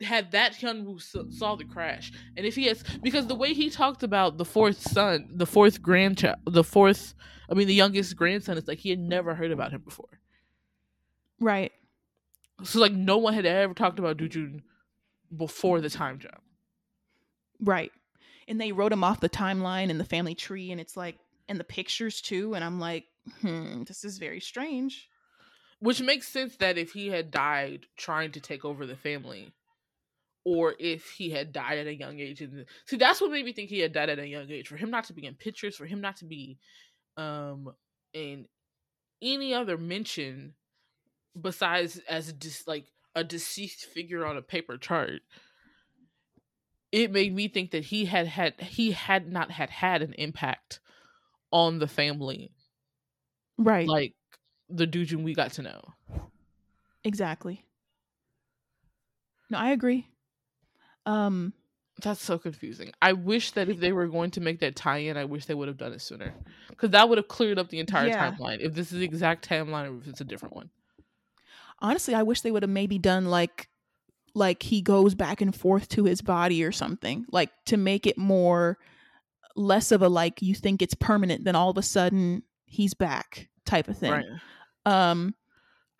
had that Hyunwoo saw the crash and if he has because the way he talked about the fourth son the fourth grandchild the fourth I mean the youngest grandson is like he had never heard about him before Right. so like no one had ever talked about Dujun before the time jump Right. And they wrote him off the timeline and the family tree, and it's like, and the pictures too. And I'm like, hmm, this is very strange. Which makes sense that if he had died trying to take over the family, or if he had died at a young age, and see that's what made me think he had died at a young age. For him not to be in pictures, for him not to be um in any other mention besides as just like a deceased figure on a paper chart, it made me think that he had had he had not had had an impact on the family Right. like the Dujin we got to know. exactly. No, I agree. Um, That's so confusing. I wish that if they were going to make that tie-in, I wish they would have done it sooner, because that would have cleared up the entire Yeah. timeline. If this is the exact timeline, or if it's a different one. honestly, I wish they would have maybe done like, like he goes back and forth to his body or something, like to make it more, less of a like you think it's permanent, then all of a sudden he's back type of thing. Right. um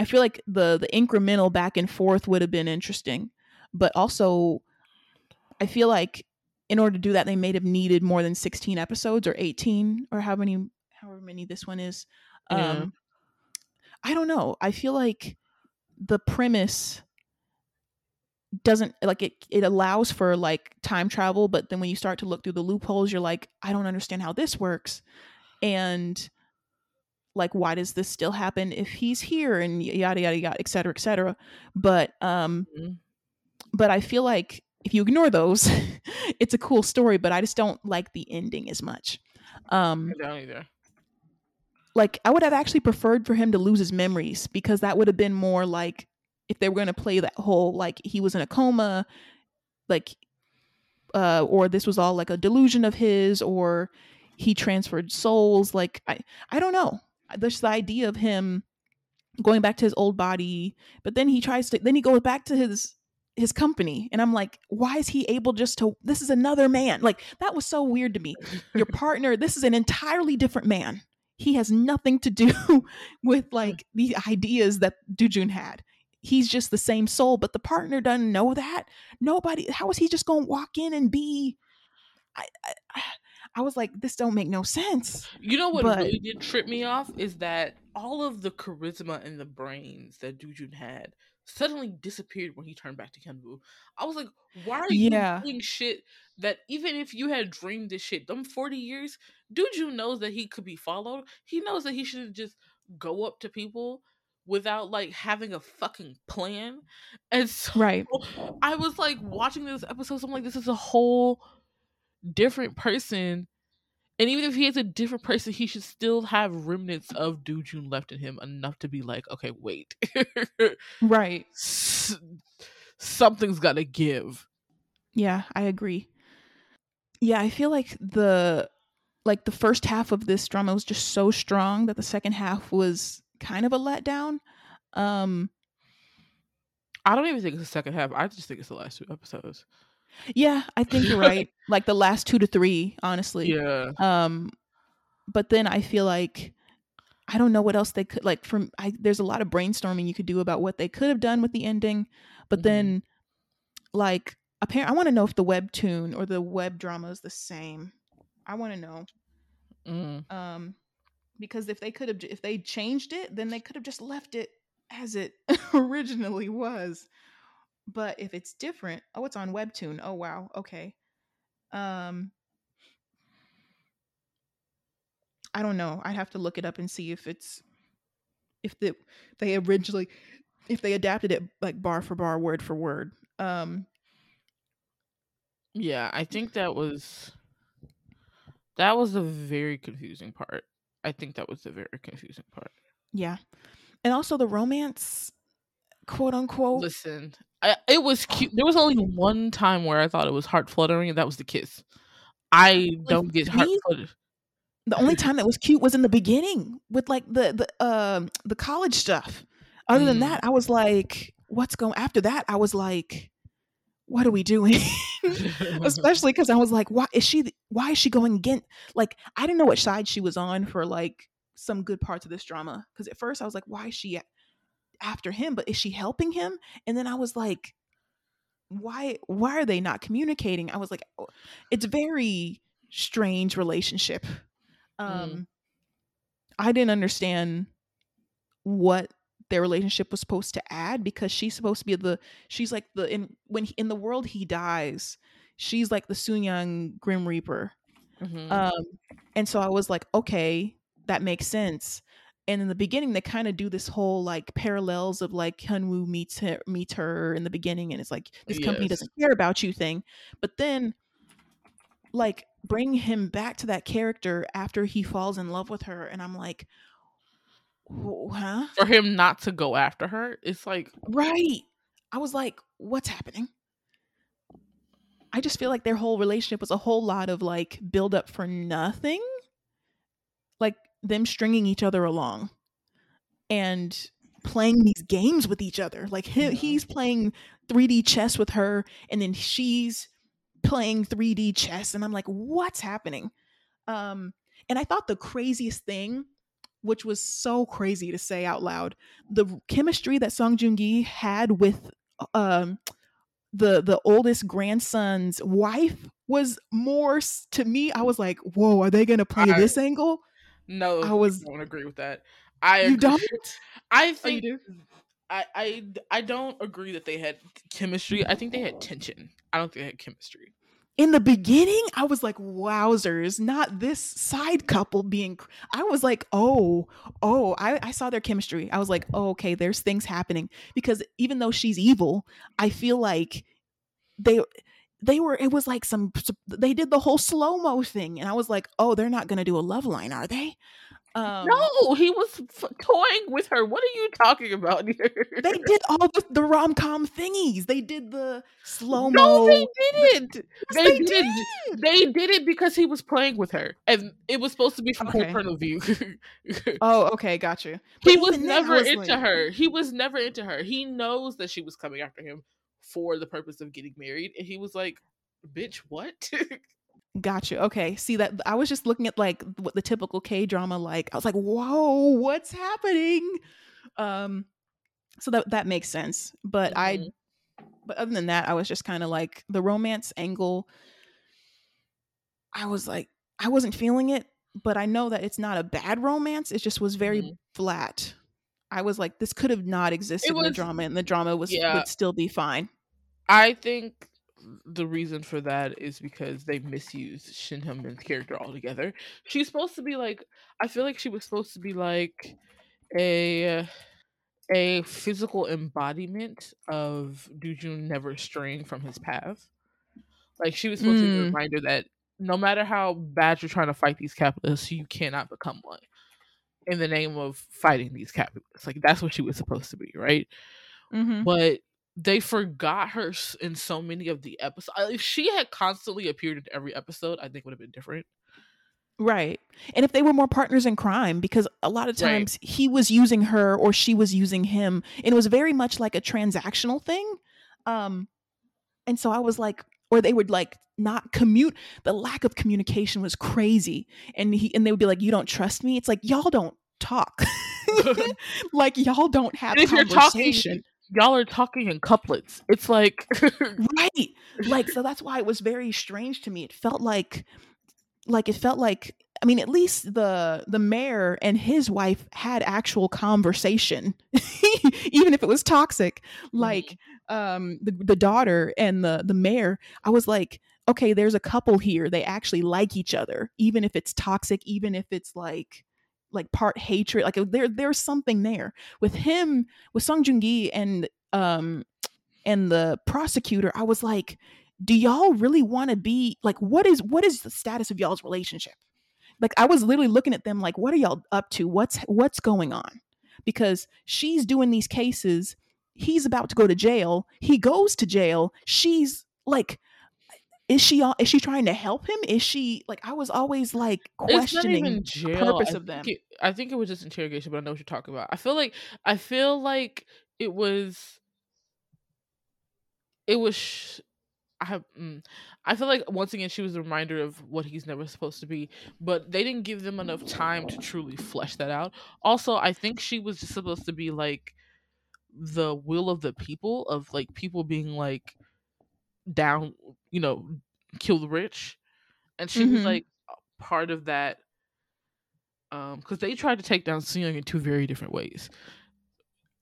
i feel like the the incremental back and forth would have been interesting but also i feel like in order to do that they may have needed more than 16 episodes or 18 or how many however many this one is Yeah. um i don't know i feel like the premise doesn't like it it allows for like time travel but then when you start to look through the loopholes you're like i don't understand how this works and like why does this still happen if he's here and yada yada yada et cetera et cetera but um Mhm. but i feel like if you ignore those *laughs* it's a cool story but i just don't like the ending as much um I don't either. like I would have actually preferred for him to lose his memories because that would have been more like if they were going to play that whole like he was in a coma like uh or this was all like a delusion of his or he transferred souls. Like I, I don't know. There's the idea of him going back to his old body, but then he tries to. Then he goes back to his his company, and I'm like, why is he able just to? This is another man. Like that was so weird to me. Your *laughs* partner. This is an entirely different man. He has nothing to do *laughs* with mm. like the ideas that Dujun had he's just the same soul, but the partner doesn't know that. Nobody, how is he just going to walk in and be? I, I, I was like, this don't make no sense. You know what but, really did trip me off is that all of the charisma and the brains that Dujun had suddenly disappeared when he turned back to Hyunwoo. I was like, why are you yeah. doing shit that even if you had dreamed this shit, them 40 years, Dujun knows that he could be followed. He knows that he shouldn't just go up to people without like having a fucking plan. And so right. I was like watching this episode, so I'm like, this is a whole different person. And even if he is a different person, he should still have remnants of Dujun left in him enough to be like, okay, wait. *laughs* right. S- something's gotta give. Yeah, I agree. Yeah, I feel like the like the first half of this drama was just so strong that the second half was kind of a letdown. Um I don't even think it's the second half. I just think it's the last two episodes. Yeah, I think you're right. *laughs* like the last two to three, honestly. Yeah. Um, but then I feel like I don't know what else they could like. From I, there's a lot of brainstorming you could do about what they could have done with the ending, but mm-hmm. then like apparently, I want to know if the webtoon or the web drama is the same. I want to know. Mm. Um, because if they could have if they changed it then they could have just left it as it *laughs* originally was but if it's different oh it's on webtoon oh wow okay um i don't know i'd have to look it up and see if it's if the they originally if they adapted it like bar for bar word for word um yeah i think that was that was a very confusing part I think that was the very confusing part. Yeah. And also the romance, quote unquote. Listen, I, it was cute. There was only one time where I thought it was heart fluttering, and that was the kiss. I don't get heart fluttered. The only *laughs* time that was cute was in the beginning with like the the um the college stuff. Other mm. than that, I was like, what's going after that? I was like, what are we doing? *laughs* *laughs* Especially because I was like, why is she? Why is she going again? Like, I didn't know what side she was on for like some good parts of this drama. Because at first I was like, why is she after him? But is she helping him? And then I was like, why? Why are they not communicating? I was like, oh, it's very strange relationship. Mm. Um, mm. I didn't understand what their relationship was supposed to add because she's supposed to be the she's like the in when he, in the world he dies she's like the Soonyang Grim Reaper mm-hmm. um and so I was like okay that makes sense and in the beginning they kind of do this whole like parallels of like Hyunwoo meets her meets her in the beginning and it's like this yes. company doesn't care about you thing but then like bring him back to that character after he falls in love with her and I'm like huh? For him not to go after her, it's like right. I was like, what's happening? I just feel like their whole relationship was a whole lot of like build up for nothing. Like them stringing each other along and playing these games with each other. Like he, he's playing 3D chess with her and then she's playing 3D chess and I'm like, what's happening? Um and I thought the craziest thing which was so crazy to say out loud. The chemistry that Song Joong Ki had with um the the oldest grandson's wife was more to me. I was like, "Whoa, are they going to play I, this angle?" No, I was. I don't agree with that. I you agree. don't. *laughs* I oh, think. Oh, do? I, I I don't agree that they had chemistry. I think they had tension. I don't think they had chemistry in the beginning, I was like, wowzers, not this side couple being. I was like, oh, oh, I, I saw their chemistry. I was like, oh, okay, there's things happening. Because even though she's evil, I feel like they they were it was like some they did the whole slow-mo thing and i was like oh they're not gonna do a love line are they Um, no, he was f- toying with her. What are you talking about? here? they did all the, the rom com thingies. They did the slow mo. No, they didn't. Yes, they, they did. did. They did it because he was playing with her, and it was supposed to be from Okay. her point of view. *laughs* Oh, okay, got you. he was never was into like- her. He was never into her. He knows that she was coming after him for the purpose of getting married, and he was like, "Bitch, what?" *laughs* Got you. Okay. See that I was just looking at like what the typical K drama like. I was like, whoa, what's happening? Um, so that that makes sense. But I, Mhm. but other than that, I was just kind of like the romance angle. I was like, I wasn't feeling it, but I know that it's not a bad romance. It just was very Mhm. flat. I was like, this could have not existed in the drama, and the drama was Yeah. would still be fine. I think the reason for that is because they misused Shin Hyun-been's character altogether. She's supposed to be like I feel like she was supposed to be like a a physical embodiment of Dujun never straying from his path. Like she was supposed to be a Mm. reminder that no matter how bad you're trying to fight these capitalists, you cannot become one in the name of fighting these capitalists. Like that's what she was supposed to be, right? Mm-hmm. but they forgot her in so many of the episodes. If she had constantly appeared in every episode, I think would have been different. Right. And if they were more partners in crime, because a lot of Right. times he was using her or she was using him, and it was very much like a transactional thing. Um, and so I was like, or they would like not commute. The lack of communication was crazy, and he and they would be like, "You don't trust me." It's like y'all don't talk, *laughs* *laughs* like y'all don't have And if you're talking. Y'all are talking in couplets. It's like *laughs* right. Like so that's why it was very strange to me. It felt like like it felt like i mean at least the the mayor and his wife had actual conversation *laughs* even if it was toxic. Like um the, the daughter and the the mayor i was like okay there's a couple here. They actually like each other even if it's toxic even if it's like like part hatred like there there's something there. With him with Song Joong Ki and um and the prosecutor i was like do y'all really want to be like what is what is the status of y'all's relationship? Like i was literally looking at them like what are y'all up to? What's what's going on? Because she's doing these cases he's about to go to jail he goes to jail she's like is she all is she trying to help him is she like i was always like questioning the purpose I of them It, I think it was just interrogation, but I know what you're talking about. I feel like I feel like it was it was sh- I have mm, I feel like once again she was a reminder of what he's never supposed to be, but they didn't give them enough time to truly flesh that out. Also, I think she was just supposed to be like the will of the people of like people being like down, you know, kill the rich. And she was Mhm. like part of that um because they tried to take down Seung in two very different ways.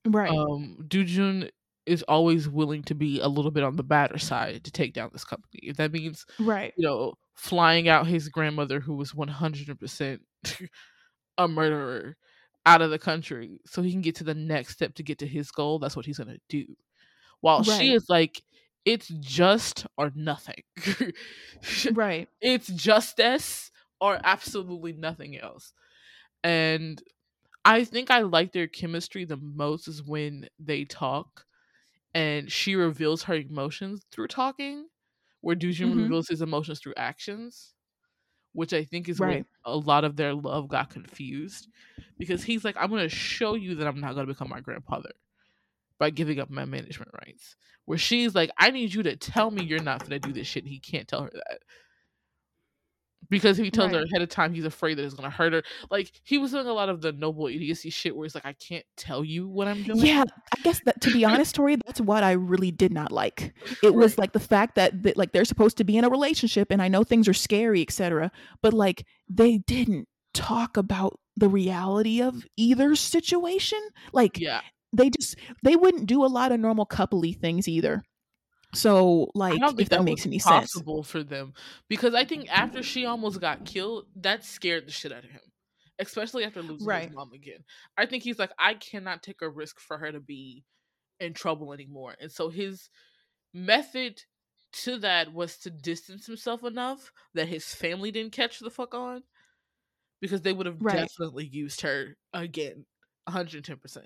right Um Dujun is always willing to be a little bit on the badder side to take down this company. If that means right you know, flying out his grandmother who was 100% *laughs* a murderer out of the country so he can get to the next step to get to his goal, that's what he's to do. While she is like, it's just or nothing. *laughs* right it's justice or absolutely nothing else. And I think I like their chemistry the most is when they talk and she reveals her emotions through talking, where Dujin Mhm. reveals his emotions through actions, which I think is Right. when a lot of their love got confused. Because he's like, I'm going to show you that I'm not going to become my grandfather by giving up my management rights. Where she's like, I need you to tell me you're not to do this shit. He can't tell her that because if he tells her ahead of time he's afraid that it's gonna hurt her. Like he was doing a lot of the noble idiocy shit where he's like, I can't tell you what I'm doing. Yeah, I guess that to be *laughs* honest, Tori, that's what I really did not like. It was Right. like the fact that, that like they're supposed to be in a relationship, and I know things are scary, etc. But like they didn't talk about the reality of either situation. Like Yeah. They just they wouldn't do a lot of normal coupley things either. So like I don't think if that, that, makes any sense. possible for them. Because I think after she almost got killed, that scared the shit out of him. Especially after losing Right. his mom again. I think he's like, I cannot take a risk for her to be in trouble anymore. And so his method to that was to distance himself enough that his family didn't catch the fuck on. because they would have Right. definitely used her again 110%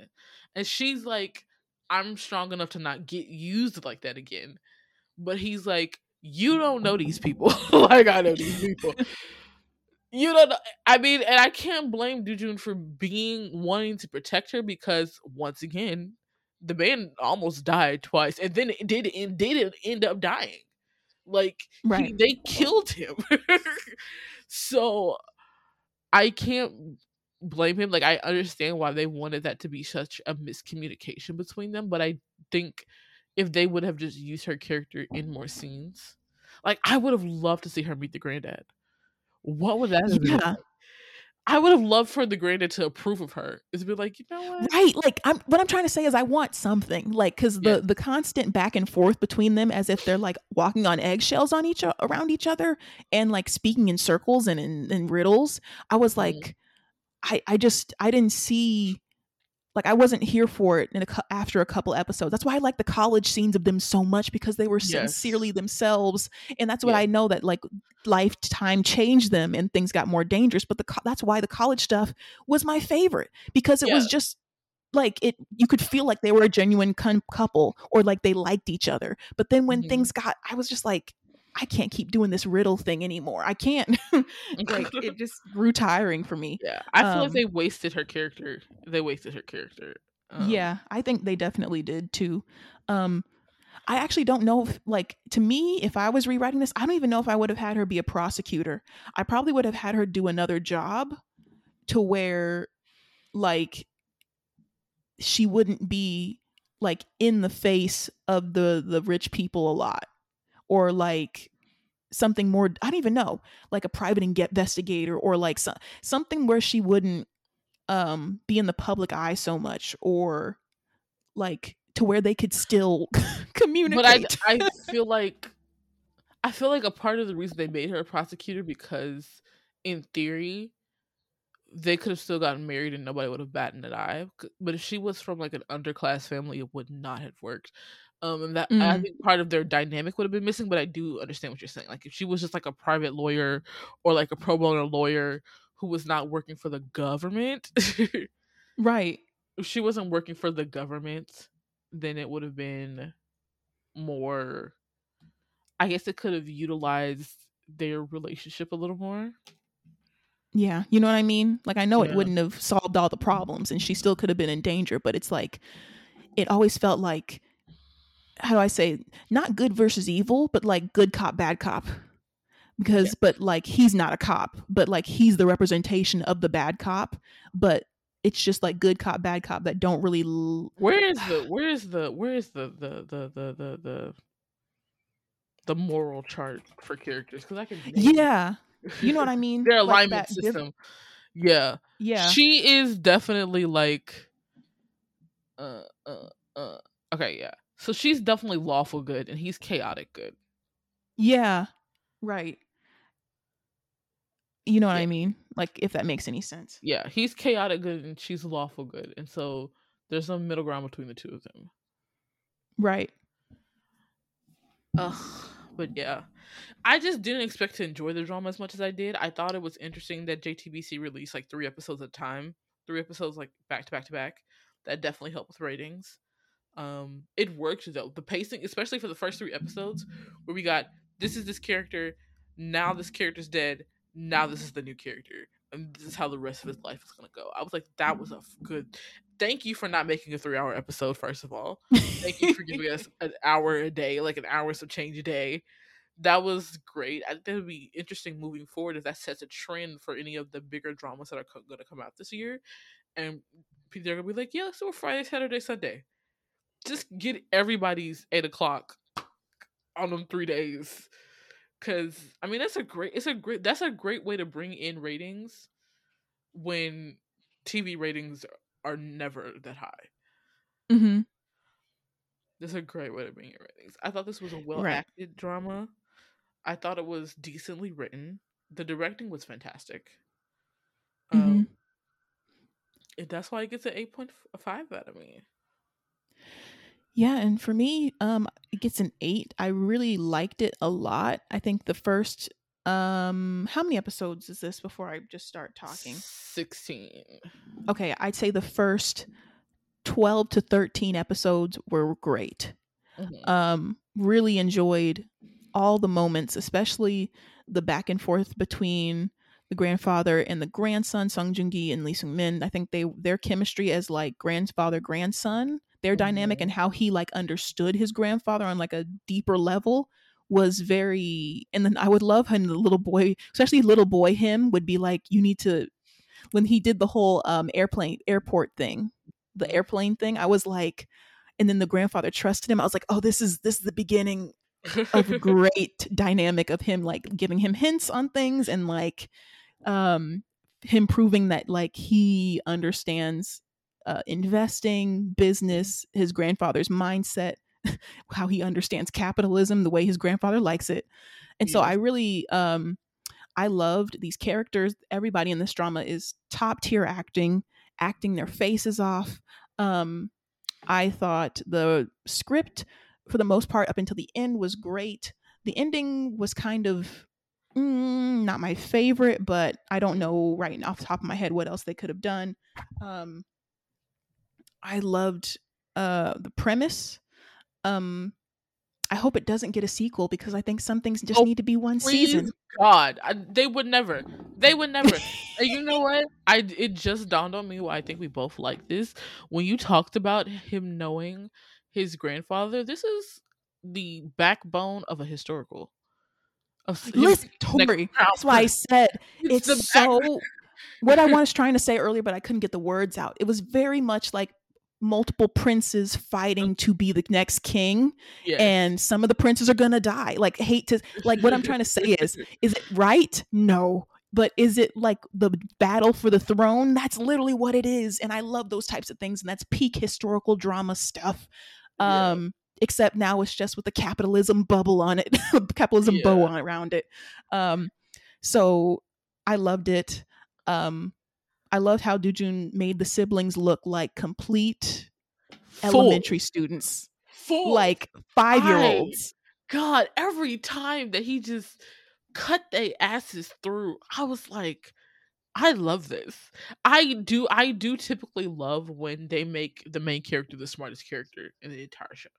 and she's like i'm strong enough to not get used like that again. But he's like you don't know these people. *laughs* Like i know these people. *laughs* You don't know i mean and i can't blame Dujun for being wanting to protect her because once again the man almost died twice and then it did and did end up dying. Like he, they killed him. *laughs* So i can't blame him like i understand why they wanted that to be such a miscommunication between them but i think if they would have just used her character in more scenes like i would have loved to see her meet the granddad what would that have been Yeah. like? i would have loved for the granddad to approve of her is be like you know what Right. Like I'm what I'm trying to say is I want something. Like cuz the Yeah. the constant back and forth between them as if they're like walking on eggshells on each around each other and like speaking in circles and in, in riddles. I was Mhm. like I I just I didn't see like I wasn't here for it in a, after a couple episodes. That's why I like the college scenes of them so much because they were Yes. sincerely themselves, and that's what Yeah. I know that like lifetime changed them and things got more dangerous. But the that's why the college stuff was my favorite because it Yeah. was just like it you could feel like they were a genuine couple or like they liked each other. But then when Mhm. things got, I was just like. I can't keep doing this riddle thing anymore. I can't. *laughs* like *laughs* it just grew tiring for me. yeah i feel like um, they wasted her character they wasted her character um, yeah, I think they definitely did too. Um I actually don't know if like to me if I was rewriting this, I don't even know if I would have had her be a prosecutor. I probably would have had her do another job to where like she wouldn't be like in the face of the the rich people a lot or like something more I don't even know, like a private investigator or like so, something where she wouldn't um be in the public eye so much or like to where they could still communicate. *laughs* but I I *laughs* feel like I feel like a part of the reason they made her a prosecutor because in theory they could have still gotten married and nobody would have batted an eye. But if she was from like an underclass family, it would not have worked. Um, and that I Mm. think part of their dynamic would have been missing. But I do understand what you're saying. Like if she was just like a private lawyer or like a pro bono lawyer who was not working for the government, *laughs* right. if she wasn't working for the government, then it would have been more. I guess it could have utilized their relationship a little more. Yeah, you know what I mean? Like I know Yeah. it wouldn't have solved all the problems and she still could have been in danger, but it's like it always felt like how do I say not good versus evil, but like good cop bad cop. Because but like he's not a cop, but like he's the representation of the bad cop, but it's just like good cop bad cop that don't really l- Where is the *sighs* where is the where is the the the the the the, the moral chart for characters? Because I can Yeah. You know what I *laughs* mean? their Like alignment diff- system. yeah. yeah. She is definitely like uh uh uh okay, yeah. So she's definitely lawful good and he's chaotic good. Yeah. Right. You know what Yeah. I mean? Like if that makes any sense. Yeah, he's chaotic good and she's lawful good. And so there's no middle ground between the two of them. Right. Ugh, but yeah. I just didn't expect to enjoy the drama as much as I did. I thought it was interesting that JTBC released like three episodes at a time, three episodes like back to back to back. That definitely helped with ratings. Um, it worked though. The pacing, especially for the first three episodes, where we got this is this character, now this character's dead, now this is the new character, and this is how the rest of his life is gonna go. I was like, that was a good. Thank you for not making a three-hour episode. First of all, Thank you for giving us *laughs* an hour a day, like an hour some change a day. That was great. I think that would be interesting moving forward if that sets a trend for any of the bigger dramas that are co- going to come out this year. And people are going to be like, yeah, let's do a Friday, Saturday, Sunday. Just get everybody's eight o'clock on them three days. Cause I mean that's a great it's a great that's a great way to bring in ratings when TV ratings are never that high. Mm-hmm. This is a great way to bring in ratings. I thought this was a well Right. acted drama. I thought it was decently written. The directing was fantastic. Mm-hmm. Um, and that's why it gets an eight point five out of me. Yeah, and for me, um, it gets an eight. I really liked it a lot. I think the first Um, how many episodes is this before I just start talking? 16. Okay, I'd say the first 12 to 13 episodes were great. Mhm. Um, really enjoyed all the moments, especially the back and forth between the grandfather and the grandson, Song Joong Ki and Lee Sung Min. I think they their chemistry as like grandfather grandson, their dynamic Mhm. and how he like understood his grandfather on like a deeper level was very. And then I would love when the little boy, especially little boy him, would be like, you need to. When he did the whole um airplane airport thing, the Mhm. airplane thing, I was like, and then the grandfather trusted him. I was like, oh, this is this is the beginning of *laughs* great dynamic of him like giving him hints on things and like um him proving that like he understands uh, investing business his grandfather's mindset *laughs* how he understands capitalism the way his grandfather likes it. And so i really um i loved these characters. Everybody in this drama is top tier acting acting their faces off. Um i thought the script for the most part up until the end was great. The ending was kind of mm, not my favorite but i don't know right off the top of my head what else they could have done. Um i loved uh the premise um i hope it doesn't get a sequel because i think some things just Oh, need to be one season God, I, they would never. They would never. *laughs* and you know what? I it just dawned on me why I think we both like this. When you talked about him knowing his grandfather, this is the backbone of a historical. Of listen tori that's why i said It's it's so what I *laughs* was trying to say earlier, but I couldn't get the words out. It was very much like multiple princes fighting to be the next king, Yes. and some of the princes are gonna die. Like, hate to like what I'm trying to say is, *laughs* is it right? No. But is it like the battle for the throne? That's literally what it is. And I love those types of things. And that's peak historical drama stuff. Yeah. Um, except now it's just with the capitalism bubble on it, *laughs* capitalism bow on around it. Um, so I loved it. Um, I loved how Dujun made the siblings look like complete Full. elementary students, Full. like five year olds. God, every time that he just cut their asses through, I was like, I love this. I do I do typically love when they make the main character the smartest character in the entire show.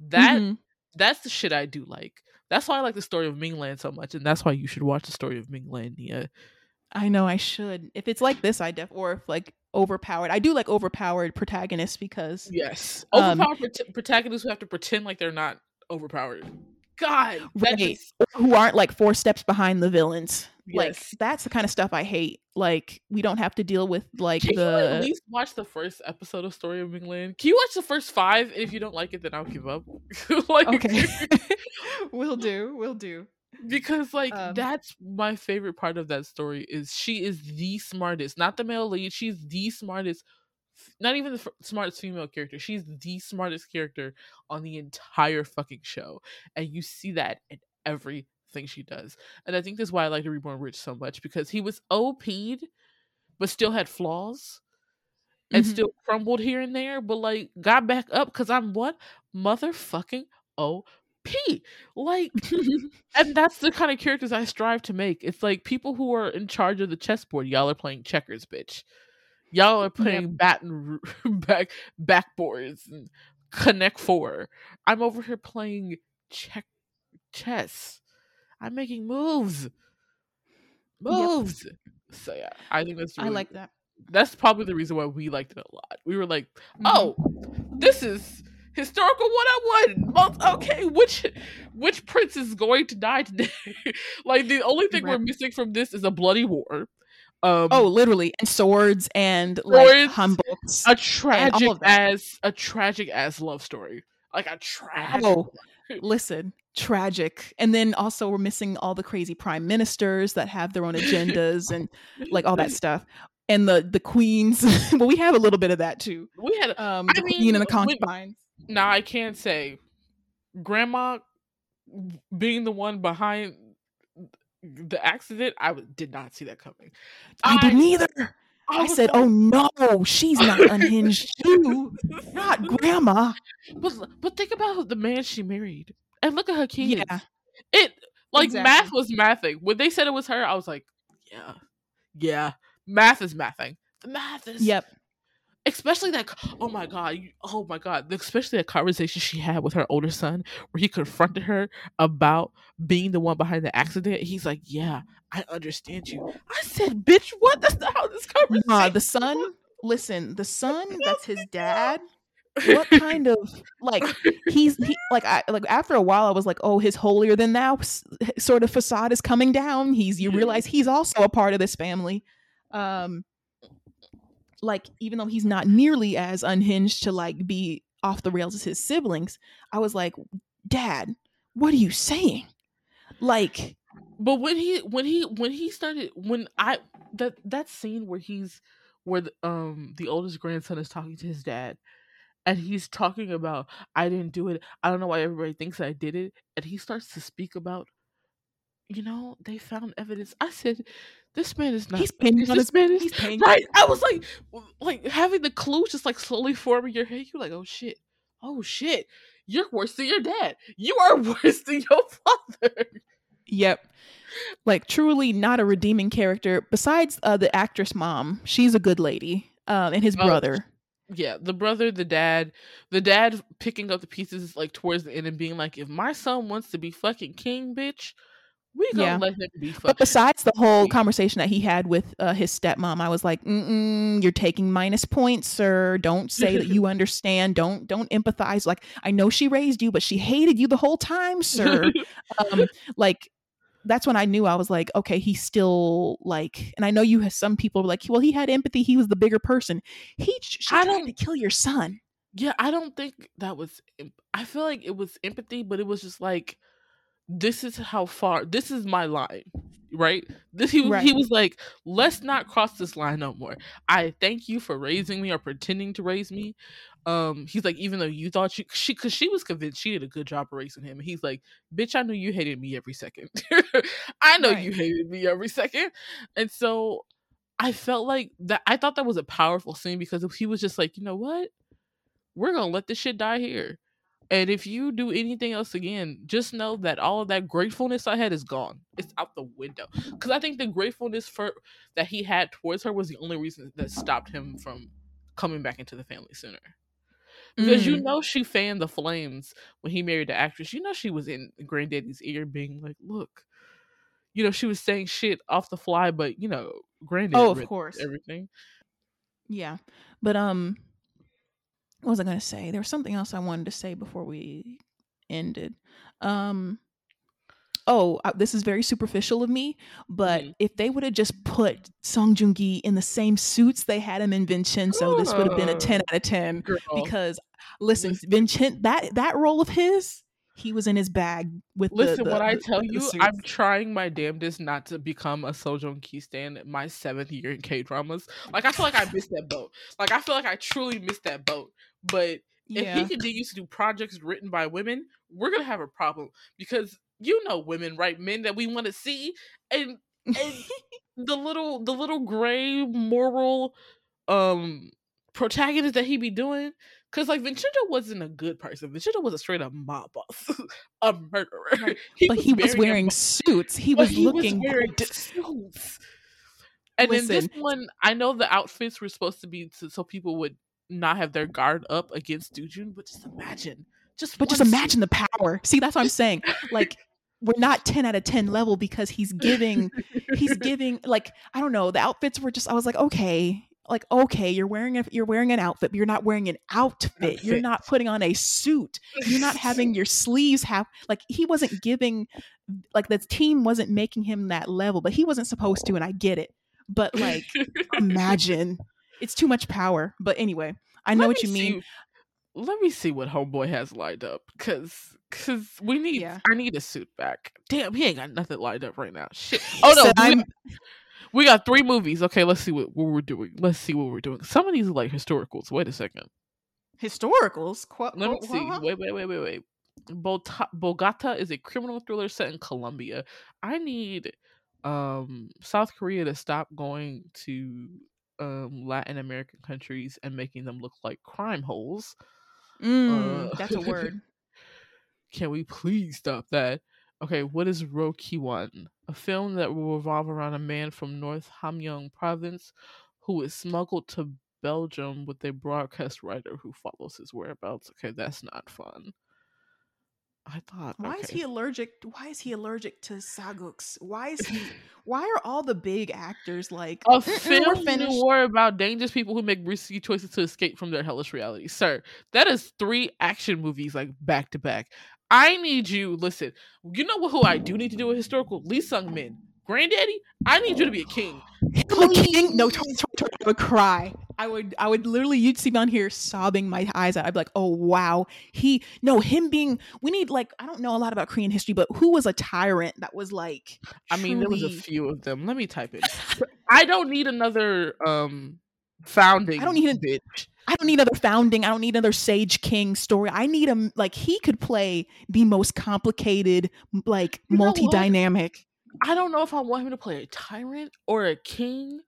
That Mhm. that's the shit I do like. That's why I like the story of Minglan so much, and that's why you should watch the story of Minglan, Nia. I know I should. If it's like this, I def or if like overpowered. I do like overpowered protagonists because Yes. Um, Overpowered prot- protagonists who have to pretend like they're not overpowered. God, Right. just- who aren't like four steps behind the villains. Like Yes. that's the kind of stuff I hate. Like we don't have to deal with like Can you at the least watch the first episode of Story of Minglan? Can you watch the first five? If you don't like it, then I'll give up. *laughs* like, Okay. *laughs* *laughs* we'll do. We'll do. Because like Um, that's my favorite part of that story is she is the smartest, not the male lead. She's the smartest, not even the f- smartest female character. She's the smartest character on the entire fucking show, and you see that in everything she does. And I think that's why I like the Reborn Rich so much because he was OP'd, but still had flaws and Mhm. still crumbled here and there, but like got back up because I'm what motherfucking OP. Like, *laughs* and that's the kind of characters I strive to make. It's like people who are in charge of the chessboard. Y'all are playing checkers, bitch. Y'all are playing baton *laughs* back backboards and connect four. I'm over here playing check chess. I'm making moves. Moves. So yeah, I think that's I like that. that's probably the reason why we liked it a lot. We were like, Mhm. oh, this is historical 101. Mul- Okay, which which prince is going to die today? *laughs* like the only thing we're missing from this is a bloody war. Um Oh, literally, and swords and like Swords, hum books. a tragic as a tragic as love story. Like a tragic Oh, *laughs* listen, tragic. And then also we're missing all the crazy prime ministers that have their own agendas and like all that *laughs* stuff. And the the queens. well, we have a little bit of that too. we had Um, I the mean, queen and the concubines. Now I can't say grandma being the one behind the accident, I did not see that coming. I, didn't either. I, was said, like- "Oh no, she's not unhinged too. Not *laughs* grandma." But but think about the man she married, and look at her kids. Yeah. It Like Exactly. math was mathing. When they said it was her, I was like, yeah, yeah, math is mathing. The math is Yep. Especially that oh my god oh my god especially that conversation she had with her older son where he confronted her about being the one behind the accident he's like yeah i understand you i said bitch what that's not how this conversation Nah, the son. Listen, the son. *laughs* That's his dad. What *laughs* kind of like he's he, like I like after a while I was like, oh, his holier than thou sort of facade is coming down. He's you realize he's also a part of this family. Um, like even though he's not nearly as unhinged to like be off the rails as his siblings, I was like, Dad, what are you saying? Like, but when he when he when he started when i that that scene where he's where the, um the oldest grandson is talking to his dad and he's talking about i didn't do it i don't know why everybody thinks i did it and he starts to speak about you know they found evidence i said this man is not he's on this his man is he's paying right i was like like having the clues just like slowly forming your head you're like oh shit oh shit you're worse than your dad you are *laughs* worse than your father Yep. Like truly not a redeeming character. Besides uh, the actress mom, she's a good lady. Um, and his Oh, brother. yeah the brother the dad the dad picking up the pieces like towards the end and being like if my son wants to be fucking king bitch we gonna Yeah. let him be But besides the whole conversation that he had with uh, his stepmom, I was like, Mm-mm, "You're taking minus points, sir. Don't say that you *laughs* understand. Don't don't empathize. Like I know she raised you, but she hated you the whole time, sir. *laughs* um, like that's when I knew I was like, okay, he's still like, and I know you have some people like, well, he had empathy. He was the bigger person. He she I tried don't- to kill your son. yeah i don't think that was i feel like it was empathy but it was just like this is how far this is my line right? This he, Right. he was like let's not cross this line no more. I thank you for raising me or pretending to raise me. Um he's like even though you thought you she because she was convinced she did a good job raising him. He's like bitch i knew you hated me every second. *laughs* I know Right. you hated me every second. And so i felt like that i thought that was a powerful scene because he was just like you know what? We're gonna let this shit die here and if you do anything else again, just know that all of that gratefulness I had is gone. It's out the window. Because I think the gratefulness for that he had towards her was the only reason that stopped him from coming back into the family sooner. Because you Mm. know she fanned the flames when he married the actress. You know she was in Granddaddy's ear being like, look. You know, she was saying shit off the fly, but you know, Granddaddy, Oh, of course. everything. Yeah. But um what was I going to say? There was something else I wanted to say before we ended. Um Oh, uh, this is very superficial of me, but Mhm. if they would have just put Song Joong Ki in the same suits they had him in Vincenzo, this would have been a Uh, 10 out of 10 Girl. because listen, listen. Vincent that that role of his, he was in his bag with Listen, the, what I tell the you. I'm trying my damnedest not to become a Song Joong Ki stan my seventh year in K dramas. Like I feel like I missed that boat. Like I feel like I truly missed that boat. But if yeah. he continues to do projects written by women, we're gonna have a problem because you know women, right? Men that we want to see, and and *laughs* the little the little gray moral um protagonist that he be doing. Cause like Vincenzo wasn't a good person. Vincenzo was a straight up mob boss, *laughs* a murderer. Right. *laughs* but he was wearing suits. He was he looking wearing good. suits. And in this one, I know the outfits were supposed to be so, so people would not have their guard up against Dujun, but just imagine, just But just one suit. imagine the power. See, that's what I'm saying. Like *laughs* we're not 10 out of 10 level because he's giving he's giving like I don't know, the outfits were just I was like, okay, like okay, you're wearing a you're wearing an outfit, but you're not wearing an outfit. You're not putting on a suit. You're not having *laughs* your sleeves have like he wasn't giving like the team wasn't making him that level, but he wasn't supposed to and I get it. But like *laughs* imagine it's too much power. But anyway, I know Let what me you mean. see- let me see what Homeboy has lined up, cause cause we need Yeah. I need a suit back. Damn, he ain't got nothing lined up right now. Shit. Oh no, Said, we, got, three movies. Okay, let's see what, what we're doing. Let's see what we're doing. Some of these are like historicals. Wait a second. historicals. Qu- Let me see. Wait, wait, wait, wait, wait. Bogota is a criminal thriller set in Colombia. I need um South Korea to stop going to um Latin American countries and making them look like crime holes. Mm, Uh, that's a *laughs* word. Can we please stop that? Okay, what is Loh Kiwan? A film that will revolve around a man from North Hamgyong province who is smuggled to Belgium with a broadcast writer who follows his whereabouts. Okay, that's not fun. I thought. Why okay. is he allergic? Why is he allergic to sageuks? Why is he? *laughs* why are all the big actors like a film finished? war about dangerous people who make risky choices to escape from their hellish reality, sir? That is three action movies like back to back. I need you. Listen, you know who I do need to do a historical? Lee Sung Min, granddaddy. I need you to be a king. *gasps* I'm a king. No, Tori, Tori, Tori, I would cry. I would, I would literally, you'd see me on here sobbing my eyes out. I'd be like, oh wow, he, no, him being. We need like, I don't know a lot about Korean history, but who was a tyrant that was like? I mean, there was a few of them. Let me type it. I don't need another um founding. I don't need a- bitch. I don't need another founding. I don't need another Sage King story. I need him like he could play the most complicated, like You multi-dynamic. I don't know if I want him to play a tyrant or a king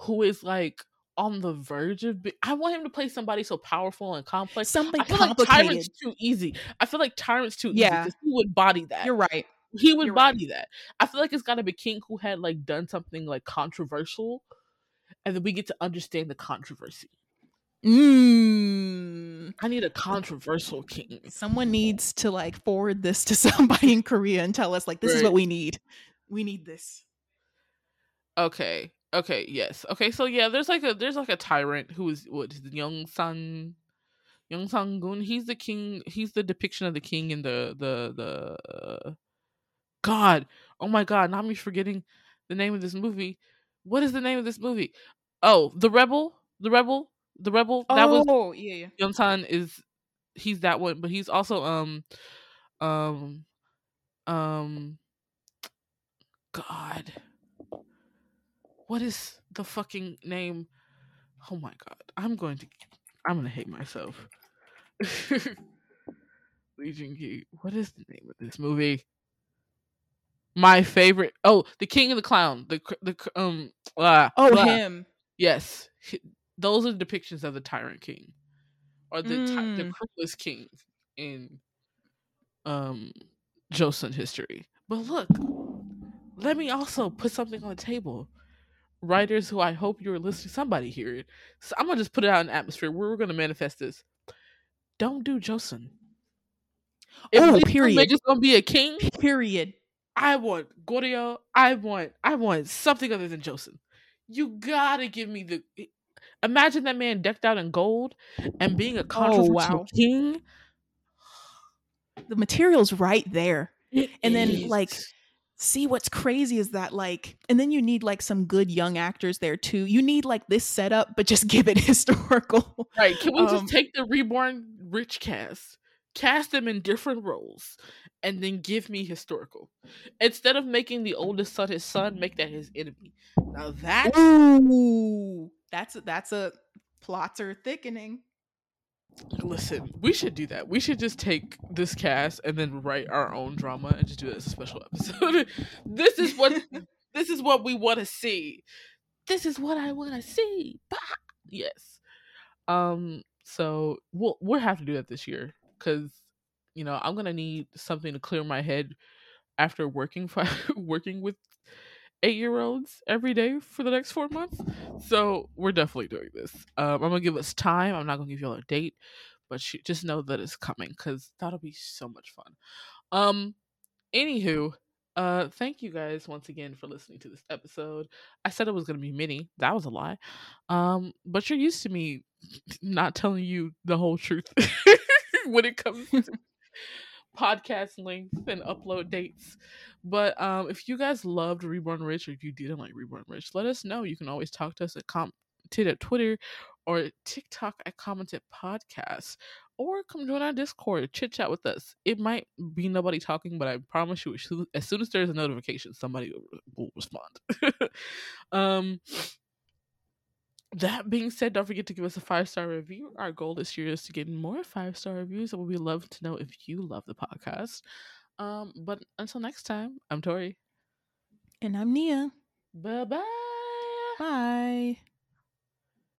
who is like on the verge of. Be- I want him to play somebody so powerful and complex. Something I feel like tyrant's too easy. I feel like tyrant's too Yeah. easy he would body that. You're right. he would you're right. body that. I feel like it's got to be king who had like done something like controversial, and then we get to understand the controversy. Mm. I need a controversial king. Someone needs to like forward this to *laughs* somebody in Korea and tell us like this is what we need. We need this. Okay. Okay. Yes. Okay. So yeah, there's like a there's like a tyrant who is what is Yeonsan, Young Sun Gun. He's the king. He's the depiction of the king in the the the. Uh, God. Oh my God. Now I'm forgetting the name of this movie. What is the name of this movie? Oh, the rebel. The rebel. The rebel. That was oh yeah, yeah. Yeonsan is he's that one, but he's also um um um God. What is the fucking name? Oh my god. I'm going to I'm gonna hate myself. *laughs* Lee Joon-gi. What is the name of this movie? My favorite. Oh, the King of the Clown. The the um. ah, Oh ah. him. Yes, those are depictions of the tyrant king, or the ty- the Mm. cruelest king in um Joseon history. But look, let me also put something on the table. Writers who I hope you're listening, somebody hear it. So I'm gonna just put it out in the atmosphere. We're gonna manifest this. Don't do Joseon. Oh, period. Sung-min gonna be a king. Period. I want Goryeo. I want I want something other than Joseon. You gotta give me the imagine that man decked out in gold and being a controversial wow. king. The material's right there. It And then, like. See what's crazy is that like and then you need like some good young actors there too. You need like this setup but just *laughs* give it historical. right, can we um, just take the reborn rich cast, cast them in different roles, and then give me historical instead of making the oldest son his son, make that his enemy. Now that Ooh. That's a, that's a plots are thickening. Listen, we should do that. We should just take this cast and then write our own drama and just do it as a special episode. *laughs* this is what *laughs* this is what we want to see. This is what I want to see. Bah! Yes. Um. So we'll we'll have to do that this year because you know I'm gonna need something to clear my head after working for *laughs* working with eight year olds every day for the next four months. So we're definitely doing this. Um, I'm gonna give us time. I'm not gonna give you all a date, but sh- just know that it's coming because that'll be so much fun. Um, anywho, uh, thank you guys once again for listening to this episode. I said it was gonna be mini. That was a lie. Um, but you're used to me not telling you the whole truth *laughs* when it comes to *laughs* podcast length and upload dates. But um, if you guys loved Reborn Rich or if you didn't like Reborn Rich, let us know. You can always talk to us at commented at Twitter or TikTok at commented podcast. Or come join our Discord, chit chat with us. It might be nobody talking, but I promise you, as soon as there's a notification, somebody will respond. *laughs* um, that being said, don't forget to give us a five star review. Our goal this year is to get more five star reviews, and we'd love to know if you love the podcast. Um, but until next time, I'm Tori. And I'm Nia. Bye bye. Bye.